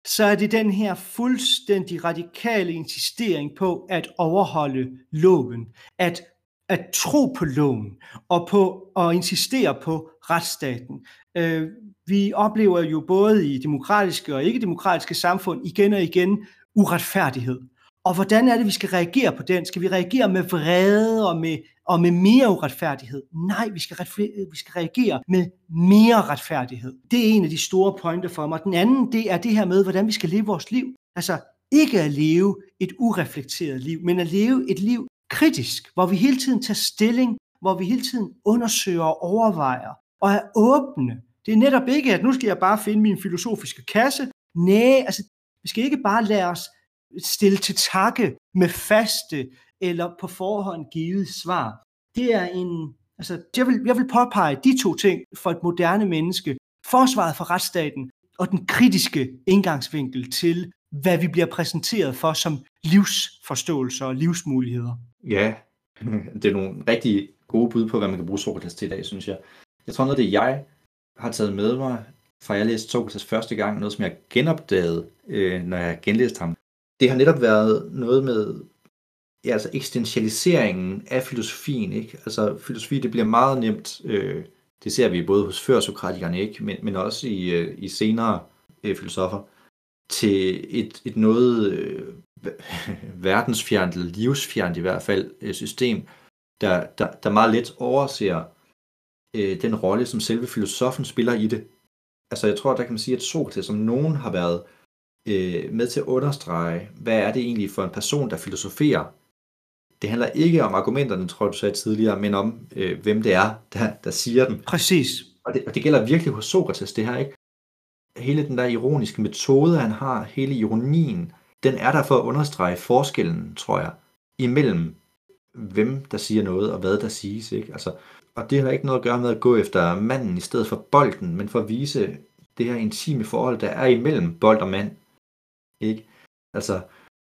så er det den her fuldstændig radikale insistering på at overholde loven, at at tro på loven og på at insistere på retsstaten. Øh, vi oplever jo både i demokratiske og ikke-demokratiske samfund igen og igen uretfærdighed. Og hvordan er det, vi skal reagere på den? Skal vi reagere med vrede og med, og med mere uretfærdighed? Nej, vi skal, øh, vi skal reagere med mere retfærdighed. Det er en af de store pointer for mig. Den anden, det er det her med, hvordan vi skal leve vores liv. Altså ikke at leve et ureflekteret liv, men at leve et liv kritisk, hvor vi hele tiden tager stilling, hvor vi hele tiden undersøger og overvejer og er åbne. Det er netop ikke, at nu skal jeg bare finde min filosofiske kasse. Nej, altså vi skal ikke bare lade os stille til takke med faste eller på forhånd givet svar. Det er en, altså jeg vil, jeg vil påpege de to ting for et moderne menneske. Forsvaret for retsstaten og den kritiske indgangsvinkel til, hvad vi bliver præsenteret for som livsforståelser og livsmuligheder. Ja, det er nogle rigtig gode bud på, hvad man kan bruge Sokrates til i dag, synes jeg. Jeg tror noget af det, jeg har taget med mig, fra jeg læste Sokrates første gang, noget som jeg genopdagede, øh, når jeg genlæste ham, det har netop været noget med ja, altså eksistentialiseringen af filosofien. Ikke? Altså filosofi, det bliver meget nemt, øh, det ser vi både hos før-sokratikerne, ikke? Men, men også i, øh, i senere øh, filosofer, til et, et noget øh, verdensfjernt, eller livsfjernt i hvert fald, øh, system, der, der, der meget let overser øh, den rolle, som selve filosofen spiller i det. Altså jeg tror, der kan man sige, at Sokrates som nogen har været øh, med til at understrege, hvad er det egentlig for en person, der filosoferer. Det handler ikke om argumenterne, tror du sagde tidligere, men om, øh, hvem det er, der, der siger dem. Præcis. Og det, og det gælder virkelig hos Sokrates, det her, ikke? Hele den der ironiske metode, han har, hele ironien, den er der for at understrege forskellen, tror jeg, imellem hvem der siger noget, og hvad der siges. Ikke? Altså, og det har ikke noget at gøre med at gå efter manden i stedet for bolden, men for at vise det her intime forhold, der er imellem bold og mand. Ikke? Altså,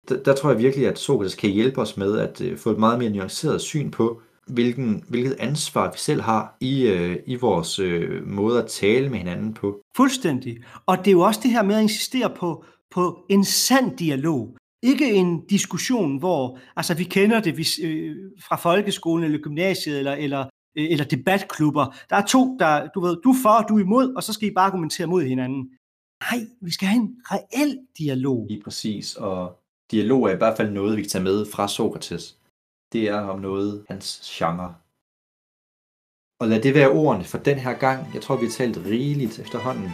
der, der tror jeg virkelig, at Sokrates kan hjælpe os med at uh, få et meget mere nuanceret syn på, hvilken, hvilket ansvar vi selv har i, uh, i vores uh, måde at tale med hinanden på. Fuldstændig. Og det er jo også det her med at insistere på, på en sand dialog. Ikke en diskussion, hvor altså vi kender det vi, øh, fra folkeskolen eller gymnasiet eller, eller, øh, eller debatklubber. Der er to, der, du ved, du er for, du er imod, og så skal I bare argumentere mod hinanden. Nej, vi skal have en reel dialog. Lige præcis, og dialog er i hvert fald noget, vi kan tage med fra Sokrates. Det er om noget hans genre. Og lad det være ordene for den her gang. Jeg tror, vi har talt rigeligt efterhånden.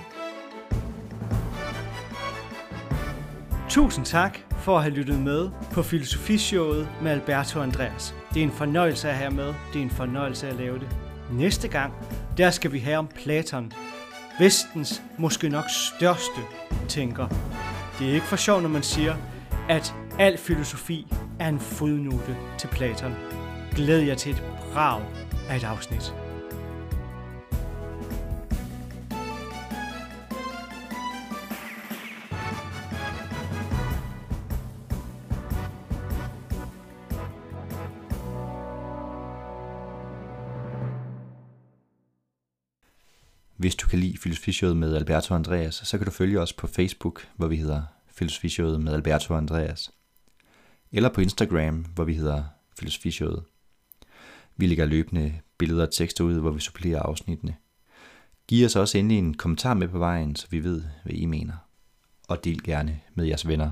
Tusind tak for at have lyttet med på Filosofishowet med Alberto Andreas. Det er en fornøjelse at have med. Det er en fornøjelse at lave det. Næste gang, der skal vi have om Platon. Vestens måske nok største tænker. Det er ikke for sjovt, når man siger, at al filosofi er en fodnote til Platon. Glæd jer til et brag af et afsnit. Hvis du kan lide Filosofishowet med Alberto Andreas, så kan du følge os på Facebook, hvor vi hedder Filosofishowet med Alberto Andreas. Eller på Instagram, hvor vi hedder Filosofishowet. Vi lægger løbende billeder og tekster ud, hvor vi supplerer afsnittene. Giv os også endelig en kommentar med på vejen, så vi ved, hvad I mener. Og del gerne med jeres venner.